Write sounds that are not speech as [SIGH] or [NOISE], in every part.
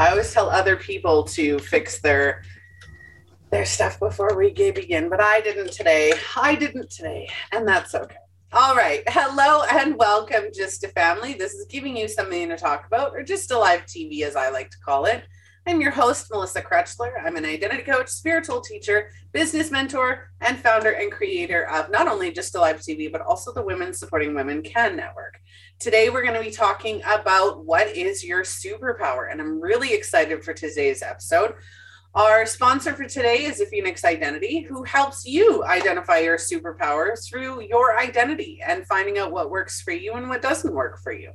I always tell other people to fix their their stuff before we begin, but I didn't today. I didn't today, and that's okay. All right. Hello and welcome, GYSTTA Family. This is giving you something to talk about, or GYSTTA live TV, as I like to call it. I'm your host, Melissa Krechler. I'm an identity coach, spiritual teacher, business mentor, and founder and creator of not only GYSTTA Live TV, but also the Women Supporting Women Can Network. Today, we're going to be talking about what is your superpower. And I'm really excited for today's episode. Our sponsor for today is Phoenix Identity, who helps you identify your superpowers through your identity and finding out what works for you and what doesn't work for you.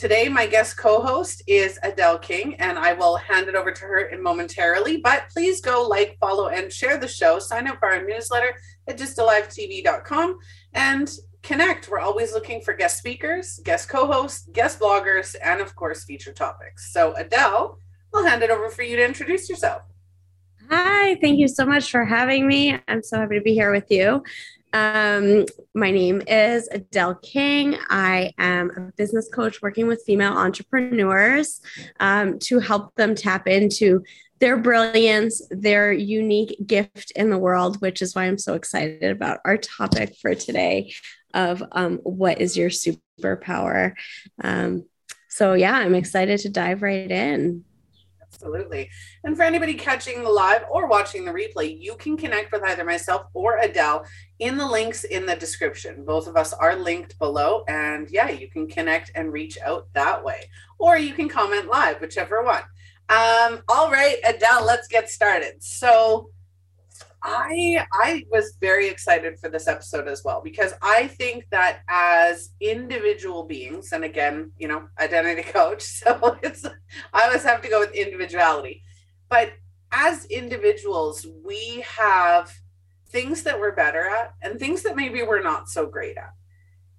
Today, my guest co host is Adele King, and I will hand it over to her momentarily. But please go like, follow, and share the show. Sign up for our newsletter at gysttalivetv.com and connect. We're always looking for guest speakers, guest co hosts, guest bloggers, and of course, feature topics. So, Adele, I'll hand it over for you to introduce yourself. Hi, thank you so much for having me. I'm so happy to be here with you. Um, my name is Adele King. I am a business coach working with female entrepreneurs um, to help them tap into their brilliance, their unique gift in the world, which is why I'm so excited about our topic for today of um, what is your superpower. Um, so, yeah, I'm excited to dive right in. Absolutely. And for anybody catching the live or watching the replay, you can connect with either myself or Adele in the links in the description. Both of us are linked below. And yeah, you can connect and reach out that way. Or you can comment live, whichever one. Um, all right, Adele, let's get started. So I I was very excited for this episode as well because I think that as individual beings, and again, you know, identity [LAUGHS] coach, so it's I always have to go with individuality. But as individuals, we have things that we're better at and things that maybe we're not so great at.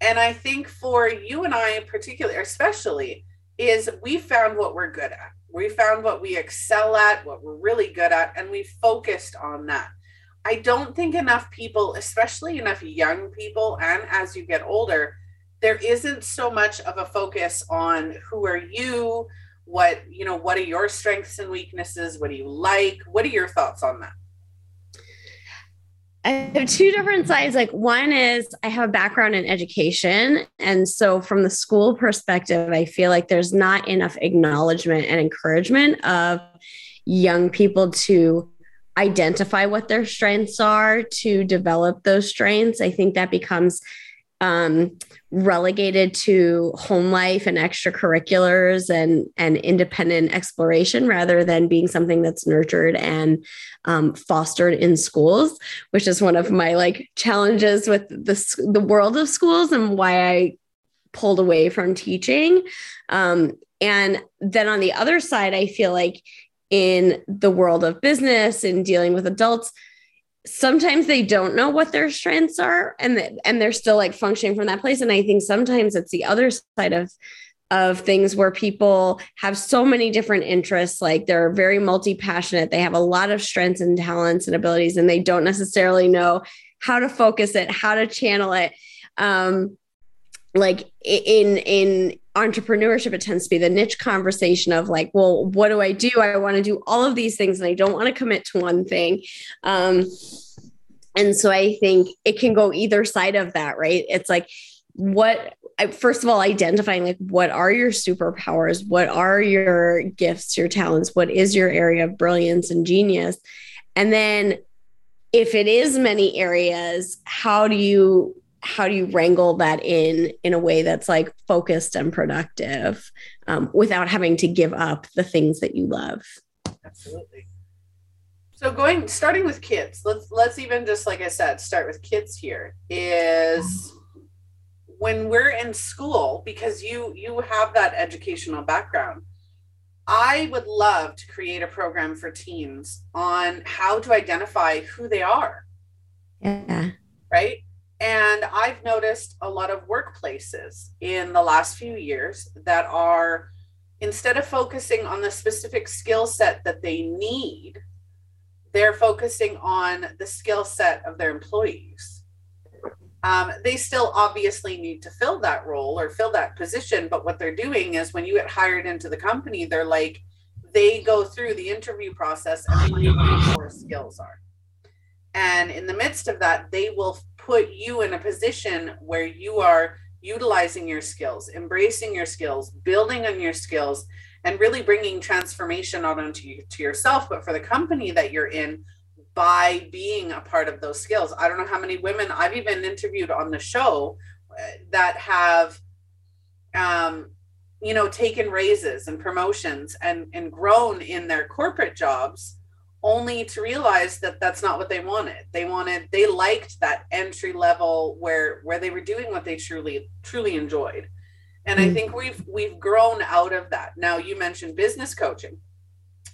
And I think for you and I, particularly, especially, is we found what we're good at. We found what we excel at, what we're really good at, and we focused on that. I don't think enough people, especially enough young people, and as you get older, there isn't so much of a focus on who are you, what, you know, what are your strengths and weaknesses, what do you like? What are your thoughts on that? I have two different sides. Like one is I have a background in education. And so from the school perspective, I feel like there's not enough acknowledgement and encouragement of young people to identify what their strengths are, to develop those strengths. I think that becomes um, relegated to home life and extracurriculars and and independent exploration rather than being something that's nurtured and um, fostered in schools, which is one of my like challenges with the the world of schools and why I pulled away from teaching. Um, and then on the other side, I feel like in the world of business and dealing with adults sometimes they don't know what their strengths are and and they're still like functioning from that place. And i think sometimes it's the other side of of things where people have so many different interests like they're very multi-passionate they have a lot of strengths and talents and abilities and they don't necessarily know how to focus it how to channel it. Um like in in entrepreneurship it tends to be the niche conversation of like well what do i do? I want to do all of these things and i don't want to commit to one thing. Um and so i think it can go either side of that right? It's like what first of all identifying like what are your superpowers? What are your gifts your talents? What is your area of brilliance and genius? And then if it is many areas how do you how do you wrangle that in in a way that's like focused and productive um, without having to give up the things that you love? Absolutely. So going starting with kids let's let's even just like i said start with kids here is when we're in school because you you have that educational background i would love to create a program for teens on how to identify who they are. Yeah. Right and I've noticed a lot of workplaces in the last few years that are, instead of focusing on the specific skill set that they need, they're focusing on the skill set of their employees. Um, they still obviously need to fill that role or fill that position, but what they're doing is when you get hired into the company, they're like, they go through the interview process and find what your skills are. And in the midst of that, they will put you in a position where you are utilizing your skills, embracing your skills, building on your skills, and really bringing transformation not only to, you, to yourself, but for the company that you're in by being a part of those skills. I don't know how many women I've even interviewed on the show uh, that have, um, you know, taken raises and promotions and, and grown in their corporate jobs only to realize that that's not what they wanted. They wanted they liked that entry level where where they were doing what they truly truly enjoyed. And mm-hmm. i mm. think we've we've grown out of that. Now you mentioned business coaching.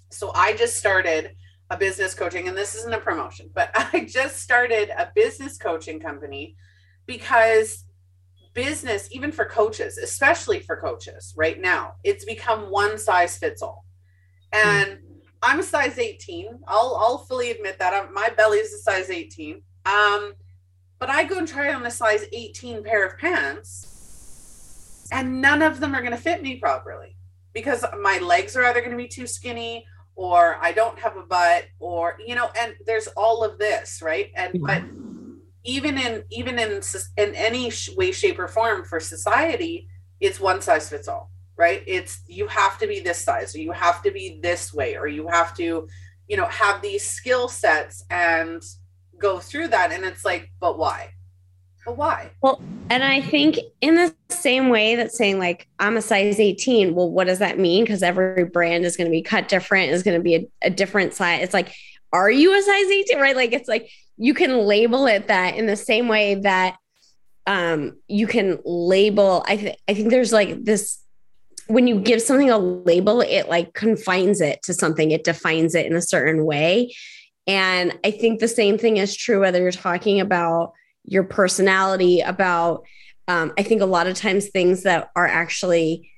So i just started a business coaching and this isn't a promotion but [LAUGHS] i just started a business coaching company because business even for coaches especially for coaches right now it's become one size fits all. And mm-hmm I'm a size 18. I'll I'll fully admit that. I'm, my belly is a size 18. Um, but I go and try on a size 18 pair of pants, and none of them are going to fit me properly because my legs are either going to be too skinny or I don't have a butt or you know and there's all of this right and but even in even in in any way shape or form for society it's one size fits all right? It's you have to be this size or you have to be this way or you have to you know have these skill sets and go through that and it's like but why? But why? Well and i think in the same way that saying like i'm a size 18 well what does that mean? Because every brand is going to be cut different is going to be a, a different size. It's like are you a size 18 right? Like it's like you can label it that in the same way that um you can label i i think there's like this when you give something a label, it like confines it to something, it defines it in a certain way. And I think the same thing is true whether you're talking about your personality, about, um, I think a lot of times things that are actually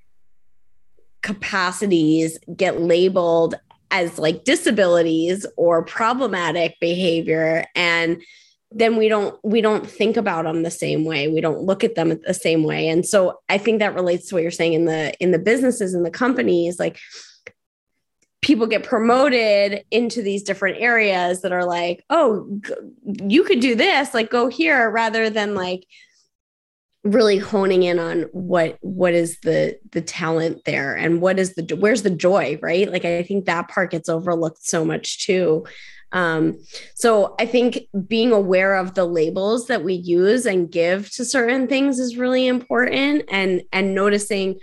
capacities get labeled as like disabilities or problematic behavior. And then we don't we don't think about them the same way. We don't look at them the same way. And so i think that relates to what you're saying in the in the businesses and the companies like people get promoted into these different areas that are like oh you could do this like go here rather than like really honing in on what what is the the talent there and what is the where's the joy right? Like i think that part gets overlooked so much too um, so I think being aware of the labels that we use and give to certain things is really important and and noticing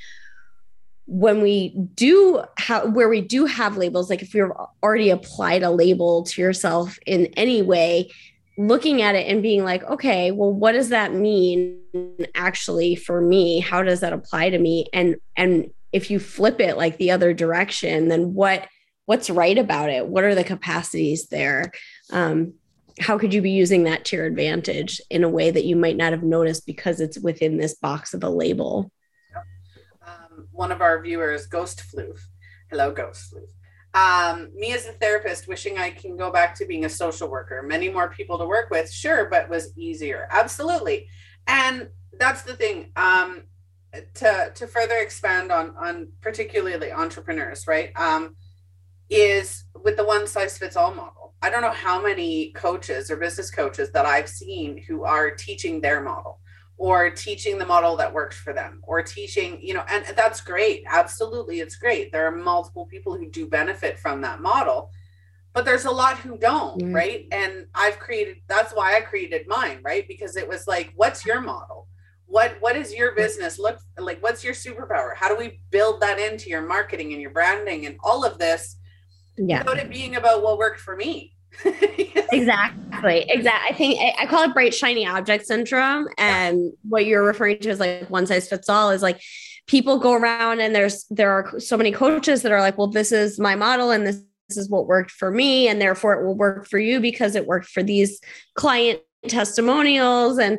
when we do have where we do have labels like if you've already applied a label to yourself in any way looking at it and being like okay well what does that mean actually for me? How does that apply to me? And and if you flip it like the other direction then what what's right about it? What are the capacities there? Um, how could you be using that to your advantage in a way that you might not have noticed because it's within this box of a label? Um, one of our viewers ghost floof. Hello ghost floof. Um, me as a therapist wishing i can go back to being a social worker. Many more people to work with sure but was easier. Absolutely. And that's the thing um, to to further expand on on particularly entrepreneurs right? Um, is with the one size fits all model. I don't know how many coaches or business coaches that I've seen who are teaching their model or teaching the model that works for them or teaching, you know, and that's great. Absolutely, it's great. There are multiple people who do benefit from that model, but there's a lot who don't, yeah. right? And I've created that's why I created mine, right? Because it was like, what's your model? What what is your business look like? What's your superpower? How do we build that into your marketing and your branding and all of this? Yeah without it being about what worked for me [LAUGHS] exactly exactly i think I, call it bright shiny object syndrome and yeah. what you're referring to is like one size fits all is like people go around and there's there are so many coaches that are like well this is my model and this, this is what worked for me and therefore it will work for you because it worked for these client testimonials and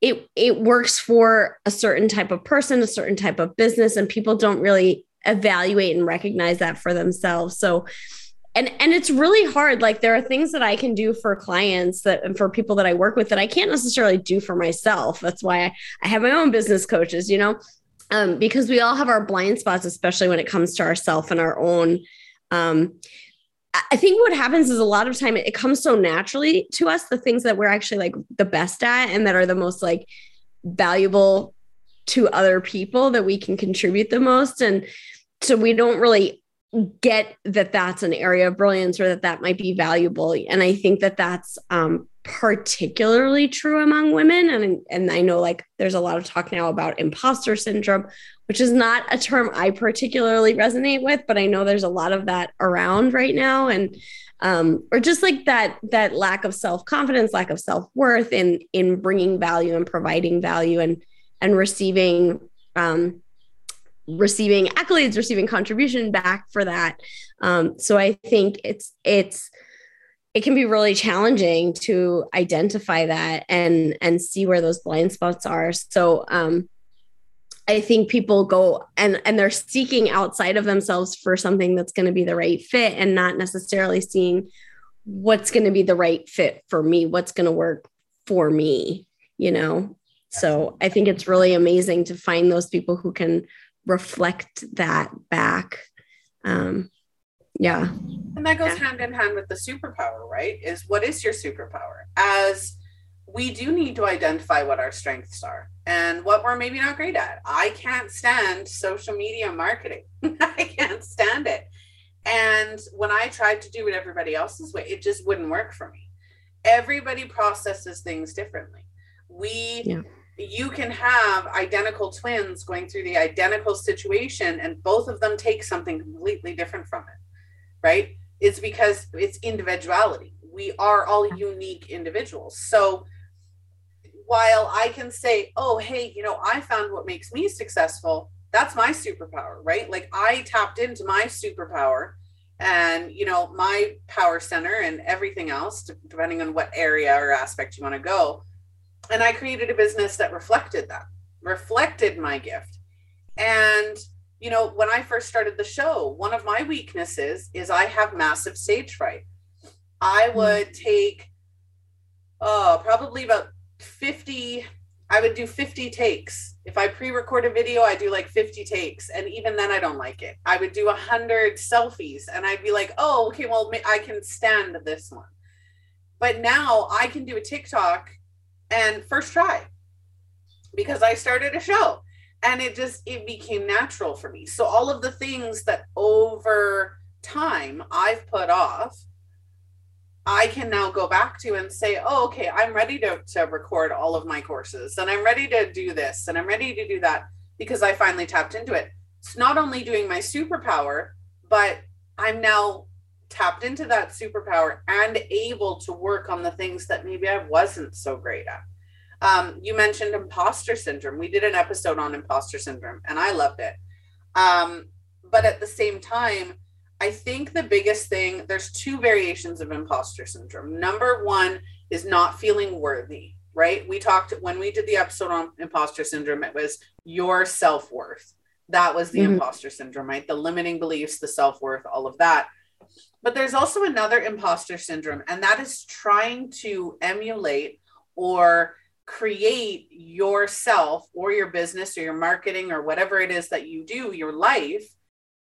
it it works for a certain type of person a certain type of business and people don't really evaluate and recognize that for themselves. So and and it's really hard. Like there are things that i can do for clients that and for people that i work with that i can't necessarily do for myself. That's why i, I have my own business coaches you know? Um, because we all have our blind spots especially when it comes to ourself and our own um, I think what happens is a lot of time it, it comes so naturally to us, the things that we're actually like the best at and that are the most like valuable to other people that we can contribute the most. And so we don't really get that that's an area of brilliance or that that might be valuable. And I think that that's um, particularly true among women. And, and I know like there's a lot of talk now about imposter syndrome, which is not a term I particularly resonate with, but I know there's a lot of that around right now. And um, or just like that that lack of self-confidence, lack of self-worth in in bringing value and providing value and and receiving um, receiving accolades, receiving contribution back for that. Um, so I think it's it's it can be really challenging to identify that and and see where those blind spots are. So um, I think people go and and they're seeking outside of themselves for something that's going to be the right fit and not necessarily seeing what's going to be the right fit for me, what's going to work for me, you know. So I think it's really amazing to find those people who can reflect that back. Um, yeah. And that goes yeah. hand in hand with the superpower, right? Is what is your superpower? As we do need to identify what our strengths are and what we're maybe not great at. I can't stand social media marketing. [LAUGHS] I can't stand it. And when I tried to do it everybody else's way, it just wouldn't work for me. Everybody processes things differently. We yeah. You can have identical twins going through the identical situation and both of them take something completely different from it. Right? It's because it's individuality. We are all unique individuals. So while I can say, oh, hey, you know, I found what makes me successful, that's my superpower, right? Like I tapped into my superpower and, you know, my power center and everything else, depending on what area or aspect you want to go. And I created a business that reflected that, reflected my gift. And, you know, when I first started the show, one of my weaknesses is I have massive stage fright. I hmm. would take, oh, probably about 50 I would do 50 takes. If I pre-record a video, I do like 50 takes. And even then I don't like it. I would do a hundred selfies and I'd be like, oh, okay, well, I can stand this one. But now I can do a TikTok and first try because I started a show and it just, it became natural for me. So all of the things that over time I've put off I can now go back to and say, oh, okay, I'm ready to, to record all of my courses and I'm ready to do this and I'm ready to do that because I finally tapped into it. It's not only doing my superpower, but I'm now tapped into that superpower and able to work on the things that maybe I wasn't so great at. Um, you mentioned imposter syndrome. We did an episode on imposter syndrome and I loved it. Um, but at the same time, I think the biggest thing, there's two variations of imposter syndrome. Number one is not feeling worthy, right? We talked when we did the episode on imposter syndrome, it was your self worth. That was the mm-hmm. imposter syndrome, right? The limiting beliefs, the self worth, all of that. But there's also another imposter syndrome, and that is trying to emulate or create yourself or your business or your marketing or whatever it is that you do, your life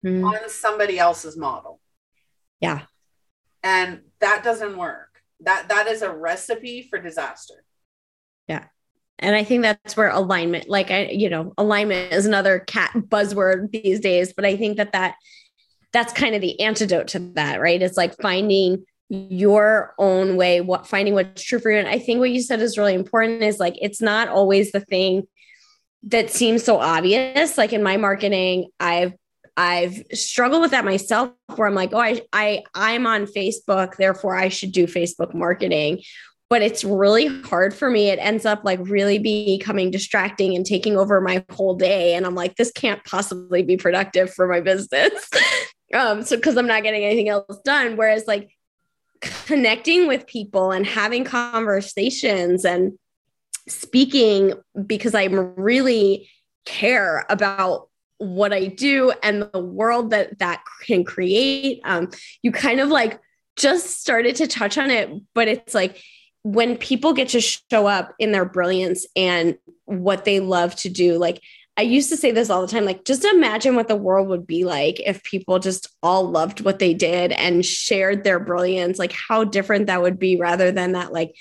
mm. on somebody else's model. Yeah. And that doesn't work. That that is a recipe for disaster. Yeah. And I think that's where alignment, like I, you know, alignment is another cat buzzword these days, but I think that that that's kind of the antidote to that, right? It's like finding your own way, what finding what's true for you. And I think what you said is really important is like it's not always the thing that seems so obvious. Like in my marketing, I've I've struggled with that myself where I'm like, oh, I, I I'm on Facebook, therefore I should do Facebook marketing. But it's really hard for me. It ends up like really becoming distracting and taking over my whole day. And I'm like, this can't possibly be productive for my business. [LAUGHS] um, so because I'm not getting anything else done. Whereas like connecting with people and having conversations and speaking because I'm really care about what I do and the world that that can create. Um, you kind of like just started to touch on it, but it's like when people get to show up in their brilliance and what they love to do, like I used to say this all the time like, just imagine what the world would be like if people just all loved what they did and shared their brilliance, like how different that would be rather than that like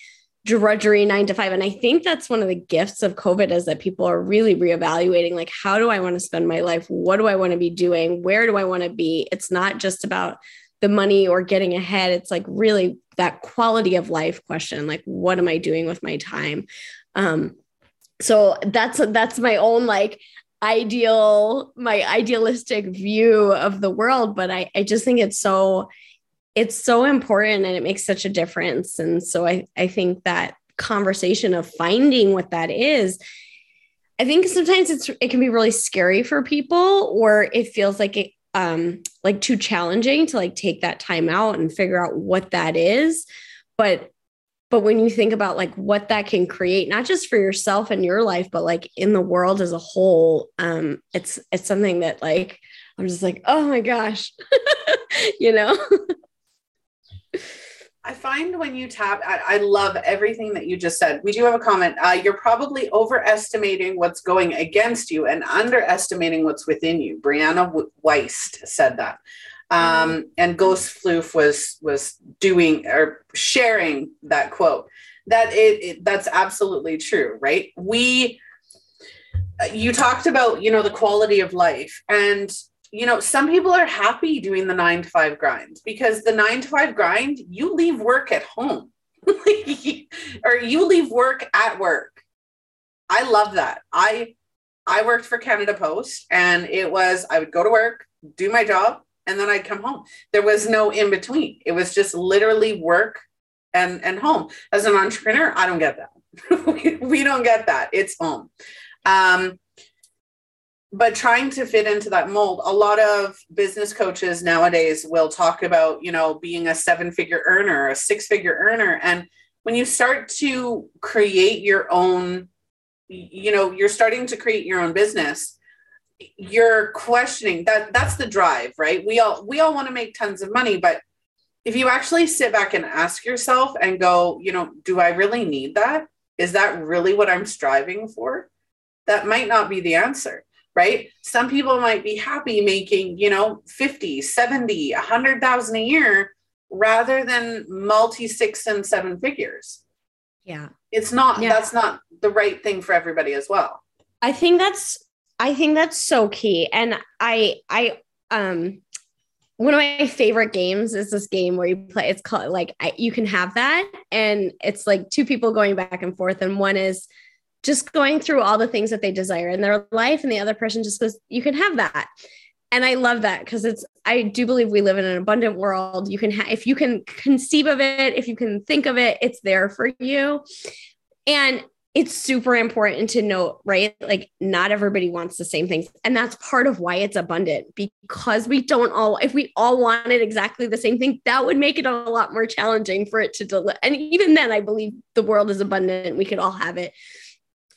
drudgery nine to five. And I think that's one of the gifts of COVID is that people are really reevaluating like, how do I want to spend my life? What do I want to be doing? Where do I want to be? It's not just about the money or getting ahead. It's like really that quality of life question like, what am I doing with my time? Um, so that's that's my own like ideal my idealistic view of the world but i i just think it's so it's so important and it makes such a difference. And so i i think that conversation of finding what that is i think sometimes it's it can be really scary for people or it feels like it um like too challenging to like take that time out and figure out what that is. But but when you think about like what that can create not just for yourself and your life but like in the world as a whole um it's it's something that like i'm just like oh my gosh [LAUGHS] you know I find when you tap, I, I, love everything that you just said. We do have a comment. Uh, you're probably overestimating what's going against you and underestimating what's within you. Brianna Wiest said that um, and Ghost Floof was was doing or sharing that quote. That it, it that's absolutely true, right? We you talked about you know the quality of life and you know some people are happy doing the nine to five grind because the nine to five grind you leave work at home [LAUGHS] or you leave work at work i love that i i worked for canada post and it was i would go to work do my job and then I'd come home. There was no in between. It was just literally work and and home. As an entrepreneur, I don't get that. [LAUGHS] we, don't get that. It's home. Um, but trying to fit into that mold, a lot of business coaches nowadays will talk about, you know, being a seven figure earner, a six figure earner. And when you start to create your own, you know, you're starting to create your own business, you're questioning that that's the drive right? We all we all want to make tons of money but if you actually sit back and ask yourself and go you know do i really need that? Is that really what i'm striving for? That might not be the answer right? Some people might be happy making you know 50 70 100000 a year rather than multi six and seven figures. Yeah. It's not yeah. that's not the right thing for everybody as well. I think that's I think that's so key. And I, I, um, one of my favorite games is this game where you play. It's called like I, you can have that, and it's like two people going back and forth, and one is just going through all the things that they desire in their life, and the other person just goes, "You can have that." And I love that because it's. I do believe we live in an abundant world. You can have if you can conceive of it, if you can think of it, it's there for you. And it's super important to note, right? Like, not everybody wants the same things. And that's part of why it's abundant because we don't all, if we all wanted exactly the same thing, that would make it a lot more challenging for it to deliver. And even then, I believe the world is abundant. We could all have it.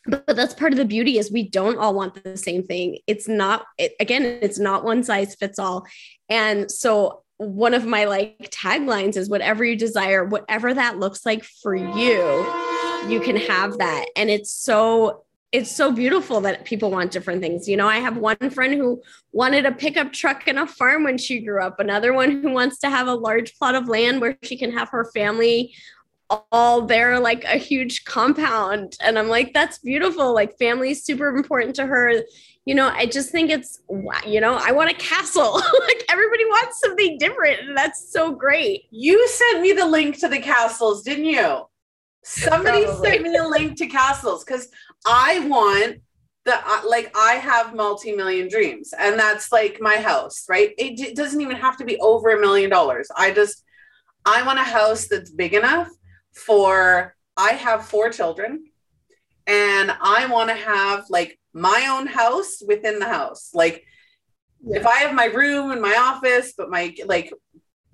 But, that's part of the beauty is we don't all want the same thing. It's not, it, again, it's not one size fits all. And so one of my like taglines is whatever you desire, whatever that looks like for you you can have that. And it's so it's so beautiful that people want different things. You know, I have one friend who wanted a pickup truck and a farm when she grew up, another one who wants to have a large plot of land where she can have her family all there like a huge compound. And i'm like that's beautiful. Like family is super important to her. You know i just think it's you know i want a castle. [LAUGHS] Like everybody wants something different. And that's so great. You sent me the link to the castles didn't you Somebody Probably. sent me a link to castles because I want the uh, like I have multi-million dreams, and that's like my house, right? It, it doesn't even have to be over a million dollars. I just I want a house that's big enough for I have four children, and I want to have like my own house within the house, like. Yeah. If I have my room and my office, but my like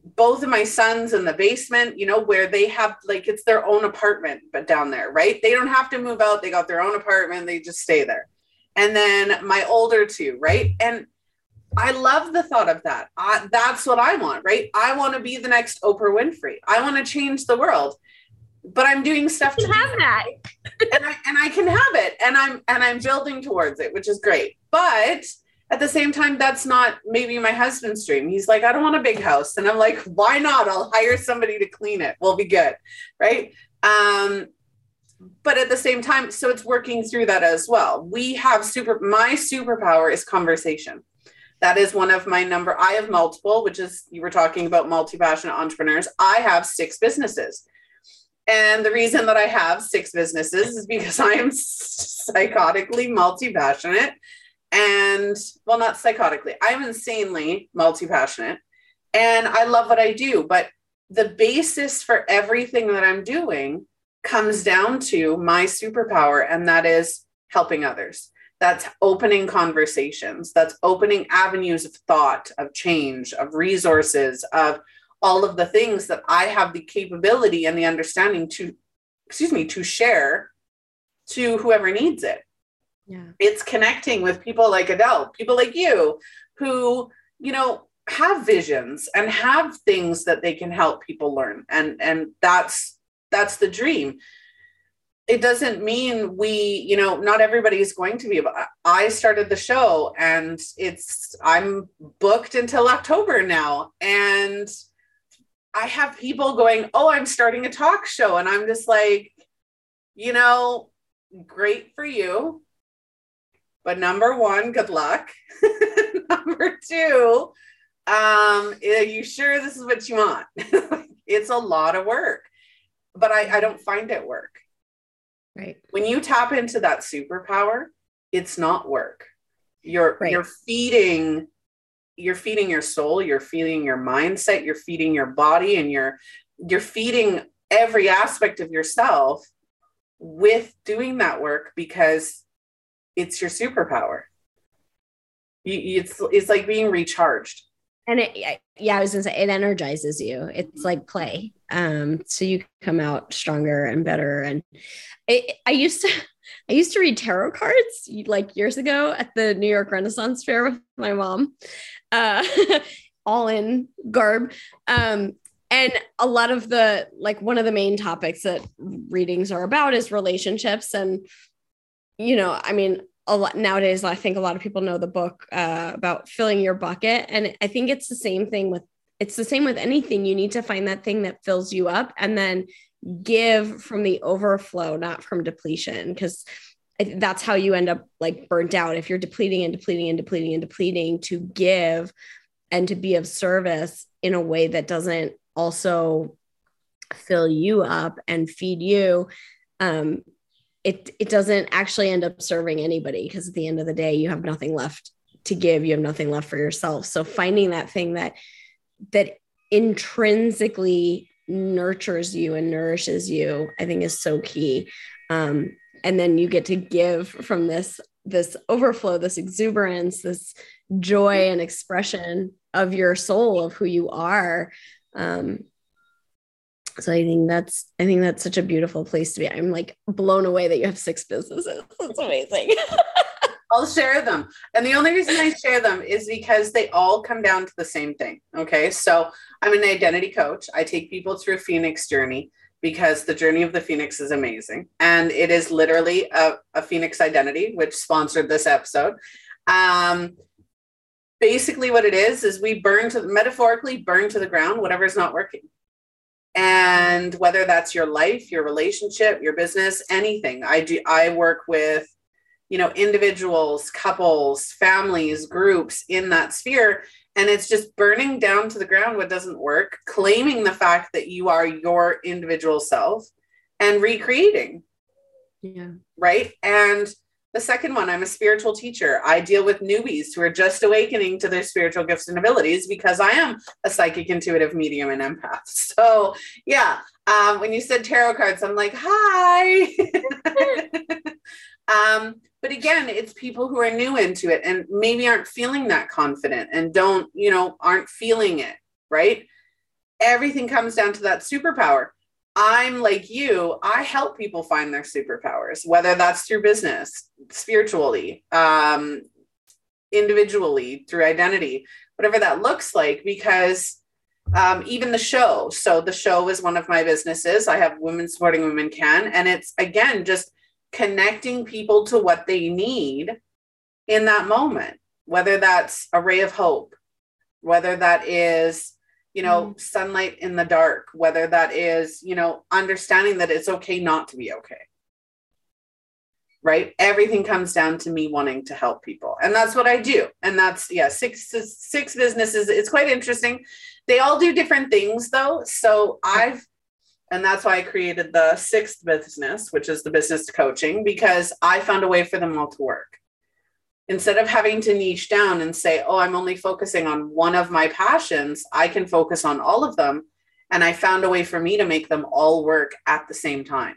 both of my sons in the basement, you know, where they have like it's their own apartment, but down there, right? They don't have to move out. They got their own apartment. They just stay there. And then my older two, right? And I love the thought of that. that's what I want, right? I want to be the next Oprah Winfrey. I want to change the world. but I'm doing stuff to have that. and I and I can have it and I'm and I'm building towards it, which is great. But at the same time, that's not maybe my husband's dream. He's like, I don't want a big house. And I'm like, why not? I'll hire somebody to clean it. We'll be good. Right. Um, but at the same time, so it's working through that as well. We have super, my superpower is conversation. That is one of my number. I have multiple, which is you were talking about multi passionate entrepreneurs. I have six businesses. And the reason that I have six businesses is because I am psychotically multi passionate and well not psychotically. I'm insanely multi-passionate and i love what i do but the basis for everything that i'm doing comes down to my superpower and that is helping others. That's opening conversations. That's opening avenues of thought of change of resources of all of the things that i have the capability and the understanding to excuse me to share to whoever needs it yeah. It's connecting with people like Adele, people like you, who, you know, have visions and have things that they can help people learn. And and that's that's the dream. It doesn't mean we, you know, not everybody is going to be. I started the show and it's I'm booked until October now. And I have people going, Oh, I'm starting a talk show. And I'm just like, you know, great for you but number one, good luck. [LAUGHS] number two, um, are you sure this is what you want? [LAUGHS] it's a lot of work, but I, I don't find it work. Right. When you tap into that superpower, it's not work. You're right. you're feeding you're feeding your soul, you're feeding your mindset, you're feeding your body, and you're you're feeding every aspect of yourself with doing that work because it's your superpower. You, it's it's like being recharged. And it, yeah, I was gonna say it energizes you. It's like play. Um, so you come out stronger and better. And it, I used to, [LAUGHS] I used to read tarot cards like years ago at the New York Renaissance Fair with my mom, uh, [LAUGHS] all in garb. Um, and a lot of the like one of the main topics that readings are about is relationships and you know, I mean, a lot nowadays, I think a lot of people know the book uh, about filling your bucket. And I think it's the same thing with it's the same with anything. You need to find that thing that fills you up and then give from the overflow, not from depletion. Because that's how you end up like burnt out if you're depleting and depleting and depleting and depleting to give and to be of service in a way that doesn't also fill you up and feed you um, it it doesn't actually end up serving anybody because at the end of the day you have nothing left to give you have nothing left for yourself. So finding that thing that that intrinsically nurtures you and nourishes you i think is so key. Um, and then you get to give from this this overflow this exuberance this joy and expression of your soul of who you are. Um, so I think that's I think that's such a beautiful place to be. I'm like blown away that you have six businesses. [LAUGHS] It's amazing. [LAUGHS] I'll share them. And the only reason I share them is because they all come down to the same thing. Okay. So I'm an identity coach. I take people through a Phoenix journey because the journey of the Phoenix is amazing. And it is literally a, a Phoenix identity, which sponsored this episode. Um, basically, what it is, is we burn to metaphorically burn to the ground whatever's not working and whether that's your life your relationship your business anything i do i work with you know individuals couples families groups in that sphere. And it's just burning down to the ground what doesn't work claiming the fact that you are your individual self and recreating. Yeah. Right? And the second one, I'm a spiritual teacher. I deal with newbies who are just awakening to their spiritual gifts and abilities because I am a psychic, intuitive medium and empath. [LAUGHS] So, yeah, um, when you said tarot cards, I'm like, hi. [LAUGHS] um, but again, it's people who are new into it and maybe aren't feeling that confident and don't, you know, aren't feeling it, right? Everything comes down to that superpower I'm like you, I help people find their superpowers, whether that's through business, spiritually, um, individually, through identity, whatever that looks like, because um, even the show. So the show is one of my businesses. I have Women Supporting Women Can, and it's again just connecting people to what they need in that moment, whether that's a ray of hope, whether that is you know mm. sunlight in the dark whether that is you know understanding that it's okay not to be okay. Right? Everything comes down to me wanting to help people and that's what i do. And that's yeah six six businesses it's quite interesting. They all do different things though. So i've and that's why i created the sixth business which is the business coaching because i found a way for them all to work instead of having to niche down and say oh i'm only focusing on one of my passions i can focus on all of them and i found a way for me to make them all work at the same time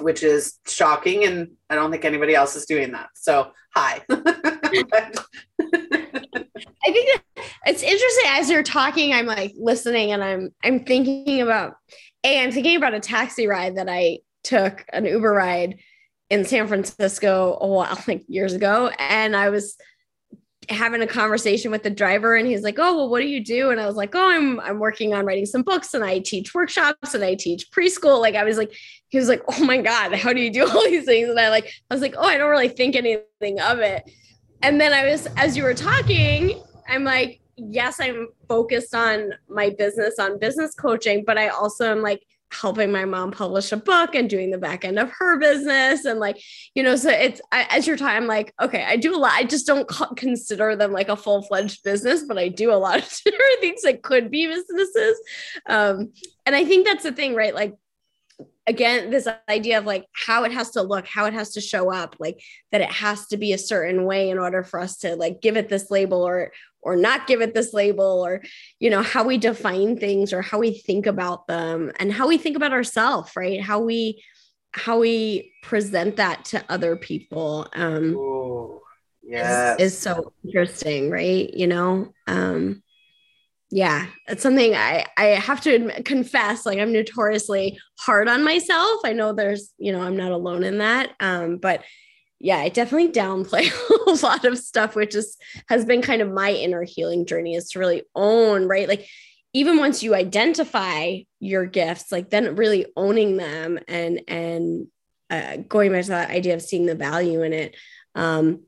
which is shocking. And I don't think anybody else is doing that. So, hi. [LAUGHS] I think it's interesting as you're talking, I'm like listening and I'm I'm thinking about a I'm thinking about a taxi ride that I took an Uber ride in San Francisco a while [LAUGHS] like years ago and I was having a conversation with the driver and he's like, "Oh, well what do you do?" And I was like, "Oh, I'm I'm working on writing some books and I teach workshops and I teach preschool." Like I was like he was like, "Oh my god, how do you do [LAUGHS] all these things?" And I like I was like, "Oh, I don't really think anything of it." And then I was as you were talking, I'm like, "Yes, I'm focused on my business on business coaching, but I also am like helping my mom publish a book and doing the back end of her business. And like you know so it's I, as you're talking like okay i do a lot i just don't consider them like a full-fledged business but i do a lot of [LAUGHS] different things that could be businesses. Um, and i think that's the thing right? Like again this idea of like how it has to look how it has to show up like that it has to be a certain way in order for us to like give it this label or or not give it this label or you know how we define things or how we think about them and how we think about ourselves right? How we how we present that to other people um Ooh, yes. is, is so interesting right? You know um yeah it's something i i have to admit, confess like i'm notoriously hard on myself. I know there's you know i'm not alone in that um but yeah, I definitely downplay [LAUGHS] a lot of stuff, which is has been kind of my inner healing journey is to really own, right? Like even once you identify your gifts, like then really owning them and and uh, going back to that idea of seeing the value in it. Um,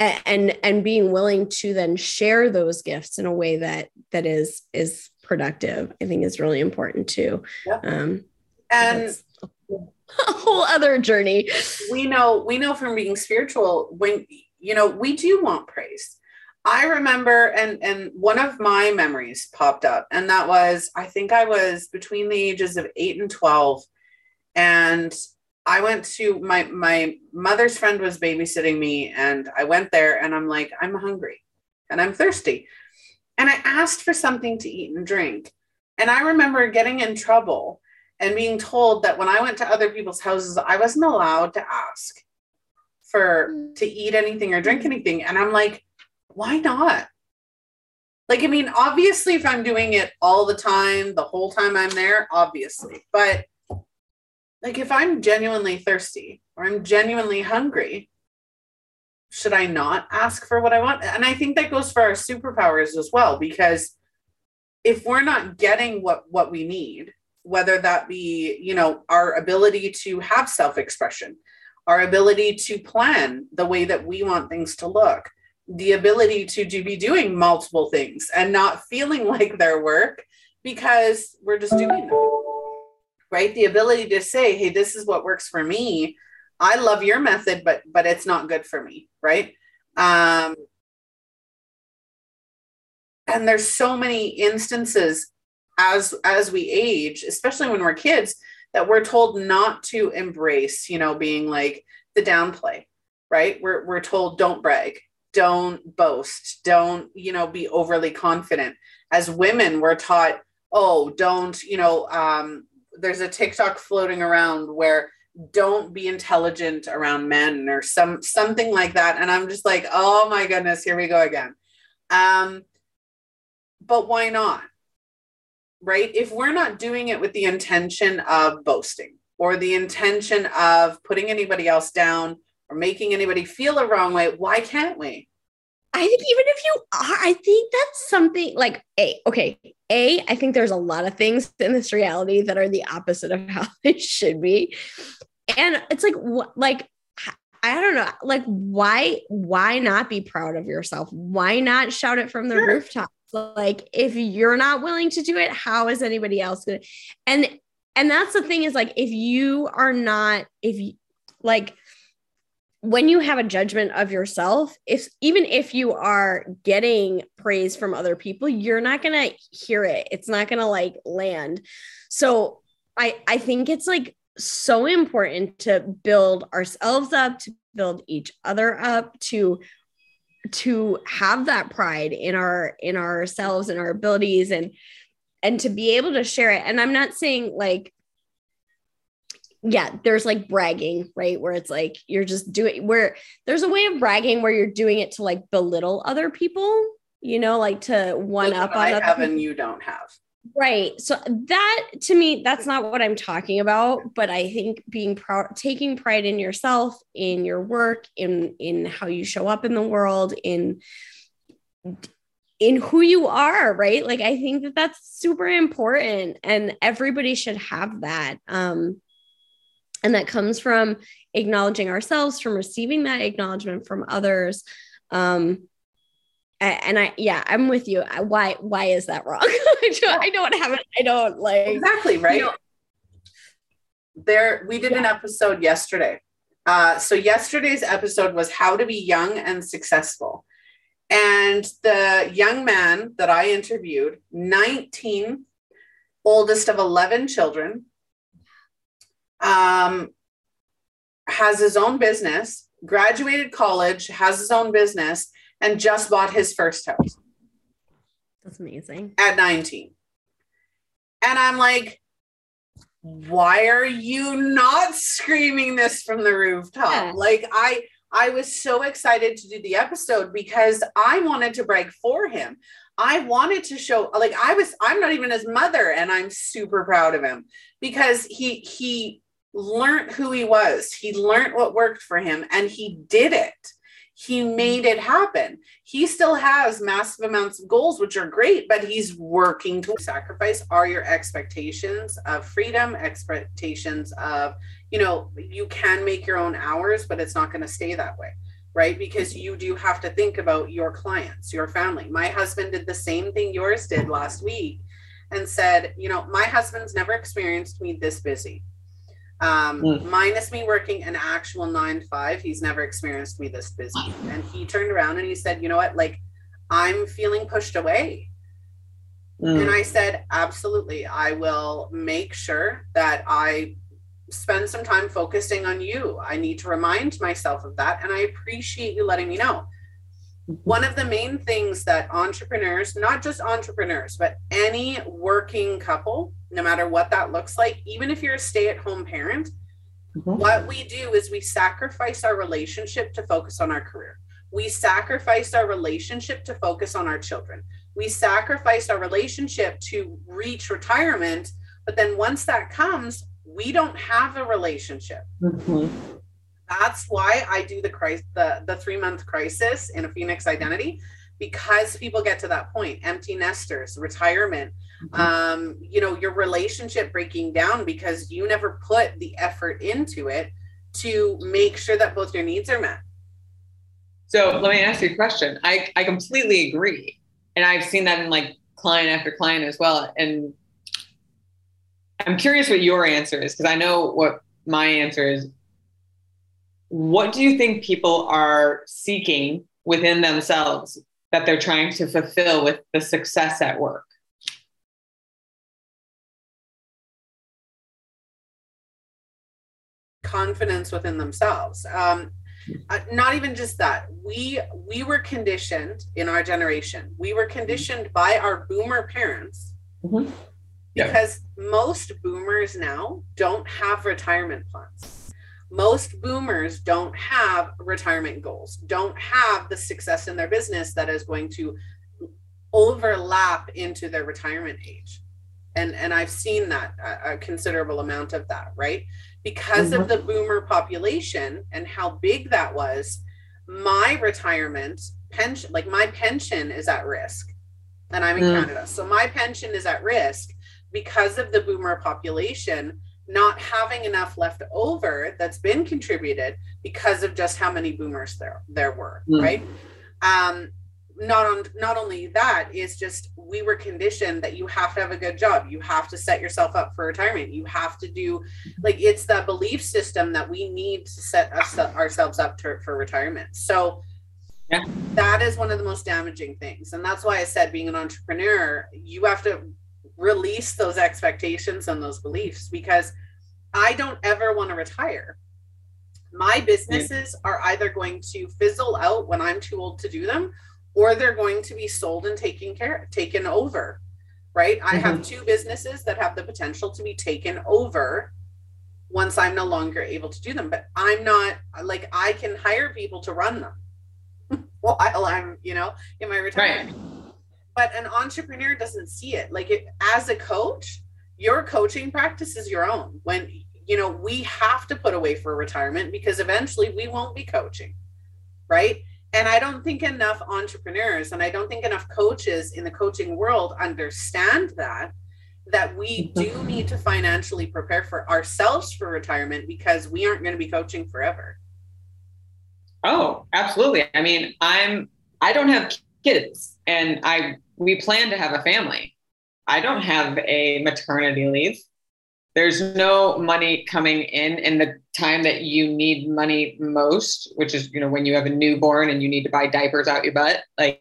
and and being willing to then share those gifts in a way that that is is productive i think is really important too yeah. um and [LAUGHS] a whole other journey. We know we know from being spiritual when you know we do want praise. I remember and and one of my memories popped up and that was I think I was between the ages of 8 and 12 and I went to my my mother's friend was babysitting me and I went there and I'm like I'm hungry and I'm thirsty. And I asked for something to eat and drink. And I remember getting in trouble and being told that when I went to other people's houses, I wasn't allowed to ask for mm. to eat anything or drink anything. And I'm like, why not? Like, I mean, obviously, if I'm doing it all the time, the whole time I'm there, obviously, but like if I'm genuinely thirsty or I'm genuinely hungry, should I not ask for what I want? And I think that goes for our superpowers as well, because if we're not getting what what we need, whether that be you know our ability to have self-expression our ability to plan the way that we want things to look the ability to, to be doing multiple things and not feeling [LAUGHS] like their work because we're just doing them right? The ability to say hey this is what works for me. I love your method but but it's not good for me right? Um and there's so many instances as as we age especially when we're kids that we're told not to embrace you know being like the downplay right? We're, we're told don't brag. Don't boast. Don't you know be overly confident. As women we're taught oh don't you know um, there's a tiktok floating around where don't be intelligent around men or some something like that and i'm just like oh my goodness here we go again. Um but why not right? If we're not doing it with the intention of boasting or the intention of putting anybody else down or making anybody feel the wrong way, why can't we? I think even if you are, I think that's something like a okay. A, I think there's a lot of things in this reality that are the opposite of [LAUGHS] how they should be, and it's like what like I don't know, like why why not be proud of yourself? Why not shout it from the sure. rooftops? Like if you're not willing to do it, how is anybody else going to? And and that's the thing is like if you are not if you like when you have a judgment of yourself if even if you are getting praise from other people you're not going to hear it it's not going to like land so i i think it's like so important to build ourselves up to build each other up to to have that pride in our in ourselves and our abilities and and to be able to share it. And i'm not saying like yeah there's like bragging right? Where it's like you're just doing where there's a way of bragging where you're doing it to like belittle other people you know like to one up on I have and you don't have Right. So that to me, that's not what I'm talking about. But I think being proud, taking pride in yourself, in your work, in in how you show up in the world, in in who you are, right? Like I think that that's super important, and everybody should have that. Um, and that comes from acknowledging ourselves, from receiving that acknowledgement from others. Um, and I yeah, I'm with you. Why why is that wrong? [LAUGHS] I don't have it. I don't like exactly right. You know, there we did yeah. an episode yesterday. Uh, so yesterday's episode was how to be young and successful. And the young man that I interviewed, 19, oldest of 11 children, um, has his own business, graduated college, has his own business, and just bought his first house. That's amazing. At 19. And I'm like, why are you not screaming this from the rooftop? Yeah. Like I I was so excited to do the episode because I wanted to brag for him. I wanted to show like I was I'm not even his mother and I'm super proud of him because he he learned who he was. He learned what worked for him and he did it he made it happen. He still has massive amounts of goals, which are great, but he's working to sacrifice are your expectations of freedom, expectations of, you know, you can make your own hours, but it's not going to stay that way, right? Because you do have to think about your clients, your family. My husband did the same thing yours did last week and said, you know, my husband's never experienced me this busy um, mm. minus me working an actual nine to five, he's never experienced me this busy. And he turned around and he said, You know what? Like, I'm feeling pushed away. Mm. And I said, Absolutely. I will make sure that I spend some time focusing on you. I need to remind myself of that. And I appreciate you letting me know. One of the main things that entrepreneurs, not just entrepreneurs, but any working couple, no matter what that looks like, even if you're a stay at home parent, mm-hmm. what we do is we sacrifice our relationship to focus on our career. We sacrifice our relationship to focus on our children. We sacrifice our relationship to reach retirement. But then once that comes, we don't have a relationship. Mm-hmm that's why I do the crisis, the, the three month crisis in a Phoenix identity, because people get to that point, empty nesters, retirement, mm-hmm. um, you know, your relationship breaking down because you never put the effort into it to make sure that both your needs are met. So let me ask you a question. I, I completely agree. And I've seen that in like client after client as well. And I'm curious what your answer is because I know what my answer is what do you think people are seeking within themselves that they're trying to fulfill with the success at work? confidence within themselves um, uh, not even just that we we were conditioned in our generation we were conditioned by our boomer parents mm-hmm. yeah. because most boomers now don't have retirement plans most boomers don't have retirement goals, don't have the success in their business that is going to overlap into their retirement age. And, and I've seen that a, a considerable amount of that, right? Because mm-hmm. of the boomer population and how big that was, my retirement pension like my pension is at risk and i'm in Mm. canada so my pension is at risk because of the boomer population not having enough left over that's been contributed because of just how many boomers there there were Mm. right? Um not on not only that is just we were conditioned that you have to have a good job. You have to set yourself up for retirement. You have to do like it's the belief system that we need to set us ourselves up to, for retirement. So Yeah. that is one of the most damaging things. And that's why i said being an entrepreneur you have to release those expectations and those beliefs because i don't ever want to retire. My businesses are either going to fizzle out when i'm too old to do them or they're going to be sold and taken care taken over right? I have mm-hmm. two businesses that have the potential to be taken over once i'm no longer able to do them but i'm not like i can hire people to run them [LAUGHS] while i'm you know in my retirement. But an entrepreneur doesn't see it. Like it as a coach your coaching practice is your own when you know we have to put away for retirement because eventually we won't be coaching right and i don't think enough entrepreneurs and i don't think enough coaches in the coaching world understand that that we mm-hmm. do need to financially prepare for ourselves for retirement because we aren't going to be coaching forever Oh, absolutely. I mean, I'm I don't have kids and I we plan to have a family. I don't have a maternity leave. There's no money coming in in the time that you need money most, which is, you know, when you have a newborn and you need to buy diapers out your butt. Like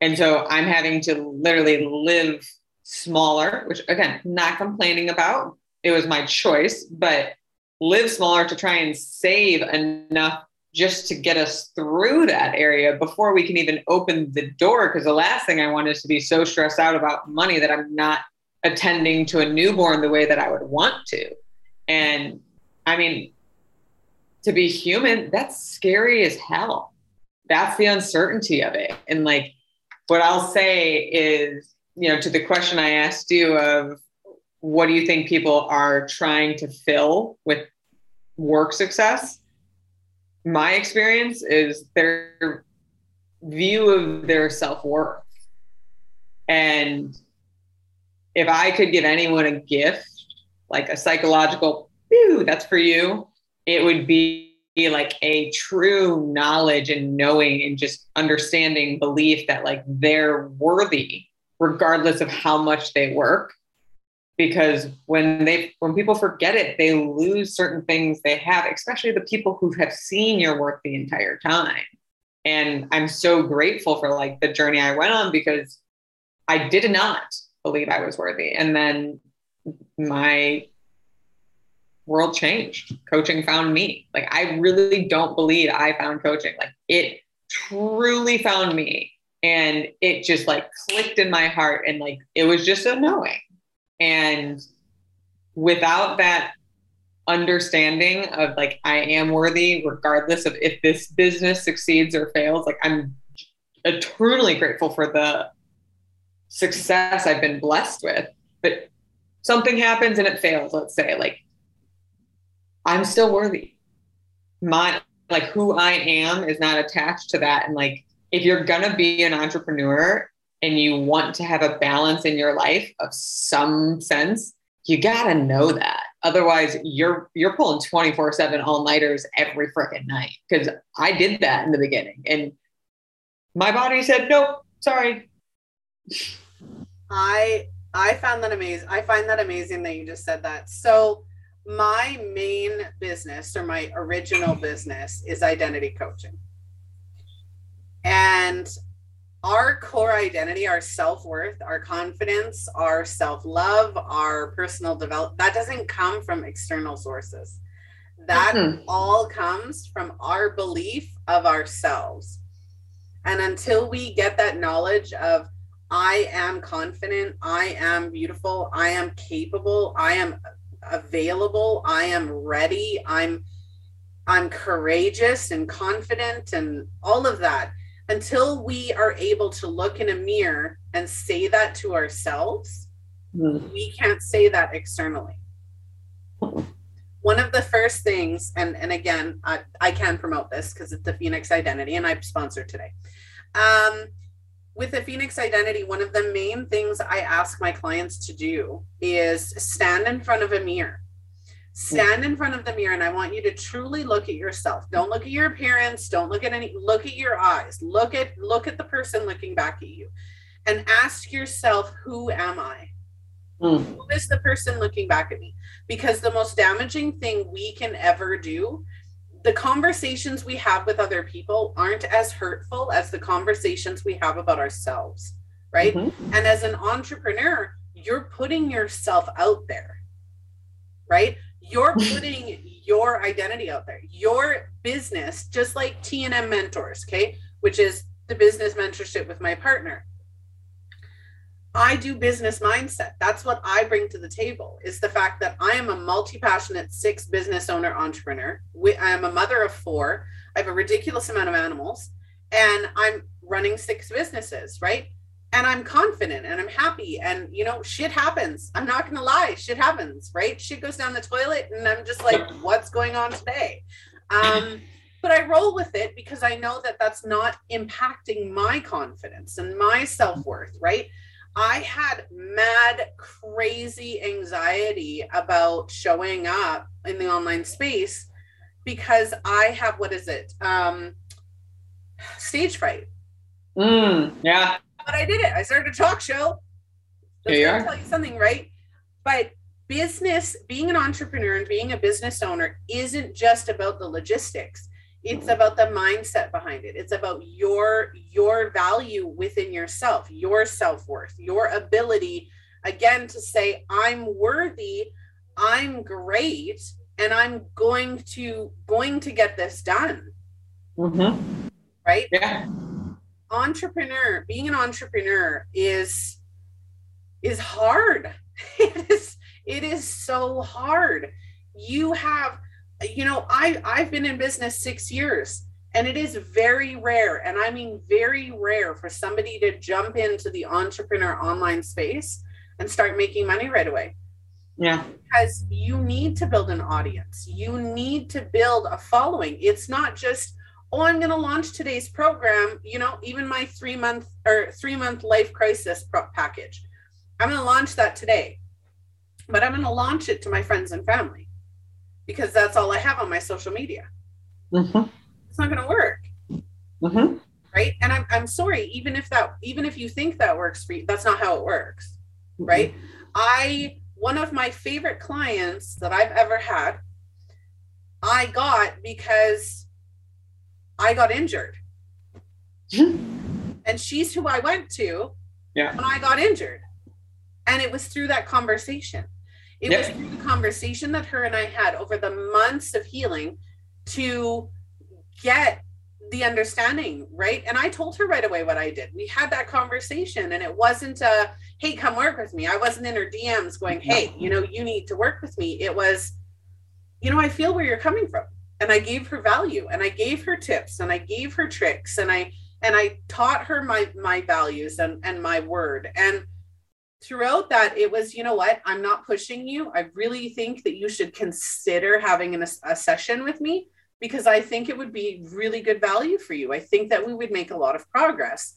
and so I'm having to literally live smaller, which again, not complaining about. It was my choice, but live smaller to try and save enough just to get us through that area before we can even open the door. Because the last thing I want is to be so stressed out about money that I'm not attending to a newborn the way that I would want to. And I mean, to be human, that's scary as hell. That's the uncertainty of it. And like, what I'll say is, you know, to the question I asked you of what do you think people are trying to fill with work success? My experience is their view of their self-worth. And if i could give anyone a gift like a psychological that's for you it would be like a true knowledge and knowing and just understanding belief that like they're worthy regardless of how much they work because when they when people forget it they lose certain things they have especially the people who have seen your work the entire time. And i'm so grateful for like the journey i went on because i did not believe i was worthy. And then my world changed. Coaching found me. Like i really don't believe i found coaching. Like it truly found me. And it just like clicked in my heart. And like it was just a knowing and without that understanding of like, I am worthy, regardless of if this business succeeds or fails, like, I'm eternally grateful for the success I've been blessed with. But something happens and it fails, let's say, like, I'm still worthy. My, like, who I am is not attached to that. And like, if you're gonna be an entrepreneur and you want to have a balance in your life of some sense, you gotta know that. Otherwise, you're you're pulling 24-7 all-nighters every freaking night. Because I did that in the beginning. And my body said, nope, sorry. I I found that amazing. I find that amazing that you just said that. So my main business or my original business is identity coaching. And our core identity, our self-worth, our confidence, our self-love, our personal development, that doesn't come from external sources. That Mhm. all comes from our belief of ourselves. And until we get that knowledge of I am confident, I am beautiful, I am capable, I am available, I am ready, I'm I'm courageous and confident and all of that until we are able to look in a mirror and say that to ourselves, Mhm. we can't say that externally. One of the first things, and, and again, I, I can promote this because it's the Phoenix identity and I'm sponsored today. Um, with the Phoenix identity, one of the main things I ask my clients to do is stand in front of a mirror. Stand in front of the mirror, and I want you to truly look at yourself. Don't look at your appearance. Don't look at any. Look at your eyes. Look at look at the person looking back at you, and ask yourself, "Who am I? Mm. Who is the person looking back at me?" Because the most damaging thing we can ever do the conversations we have with other people aren't as hurtful as the conversations we have about ourselves, right? Mm-hmm. And as an entrepreneur, you're putting yourself out there, right? You're putting your identity out there. Your business, just like T&M Mentors, okay, which is the business mentorship with my partner. I do business mindset. That's what I bring to the table is the fact that I am a multi-passionate six business owner entrepreneur. I am a mother of four. I have a ridiculous amount of animals and I'm running six businesses, right? And I'm confident and I'm happy and you know shit happens. I'm not going to lie, shit happens, right? Shit goes down the toilet and I'm just like what's going on today? Um but I roll with it because I know that that's not impacting my confidence and my self-worth, right? I had mad, crazy anxiety about showing up in the online space because I have what is it? Um, stage fright. Mm, yeah. But I did it. I started a talk show. That's you. Tell you something, right? But business, being an entrepreneur and being a business owner isn't just about the logistics it's about the mindset behind it it's about your your value within yourself your self-worth your ability again to say i'm worthy i'm great and i'm going to going to get this done mm-hmm. right yeah entrepreneur being an entrepreneur is is hard. [LAUGHS] It is it is so hard. You have you know i i've been in business six years and it is very rare and i mean very rare for somebody to jump into the entrepreneur online space and start making money right away. Yeah. Because you need to build an audience. You need to build a following. It's not just oh i'm going to launch today's program you know even my three month or three month life crisis package i'm going to launch that today but i'm going to launch it to my friends and family because that's all I have on my social media. Mm-hmm. It's not going to work. Mm-hmm. Right. And I'm, I'm sorry, even if that, even if you think that works for you, that's not how it works. Mm-hmm. Right. I, one of my favorite clients that I've ever had, I got because I got injured. [LAUGHS] and she's who I went to yeah. when I got injured. And it was through that conversation. It yep. was through the conversation that her and I had over the months of healing to get the understanding, right? And I told her right away what I did. We had that conversation, and it wasn't a, hey, come work with me. I wasn't in her DMs going, hey, you know, you need to work with me. It was, you know, I feel where you're coming from. And I gave her value and I gave her tips and I gave her tricks and I and I taught her my my values and, and my word. And throughout that it was you know what? I'm not pushing you. I really think that you should consider having an, a session with me because i think it would be really good value for you. I think that we would make a lot of progress.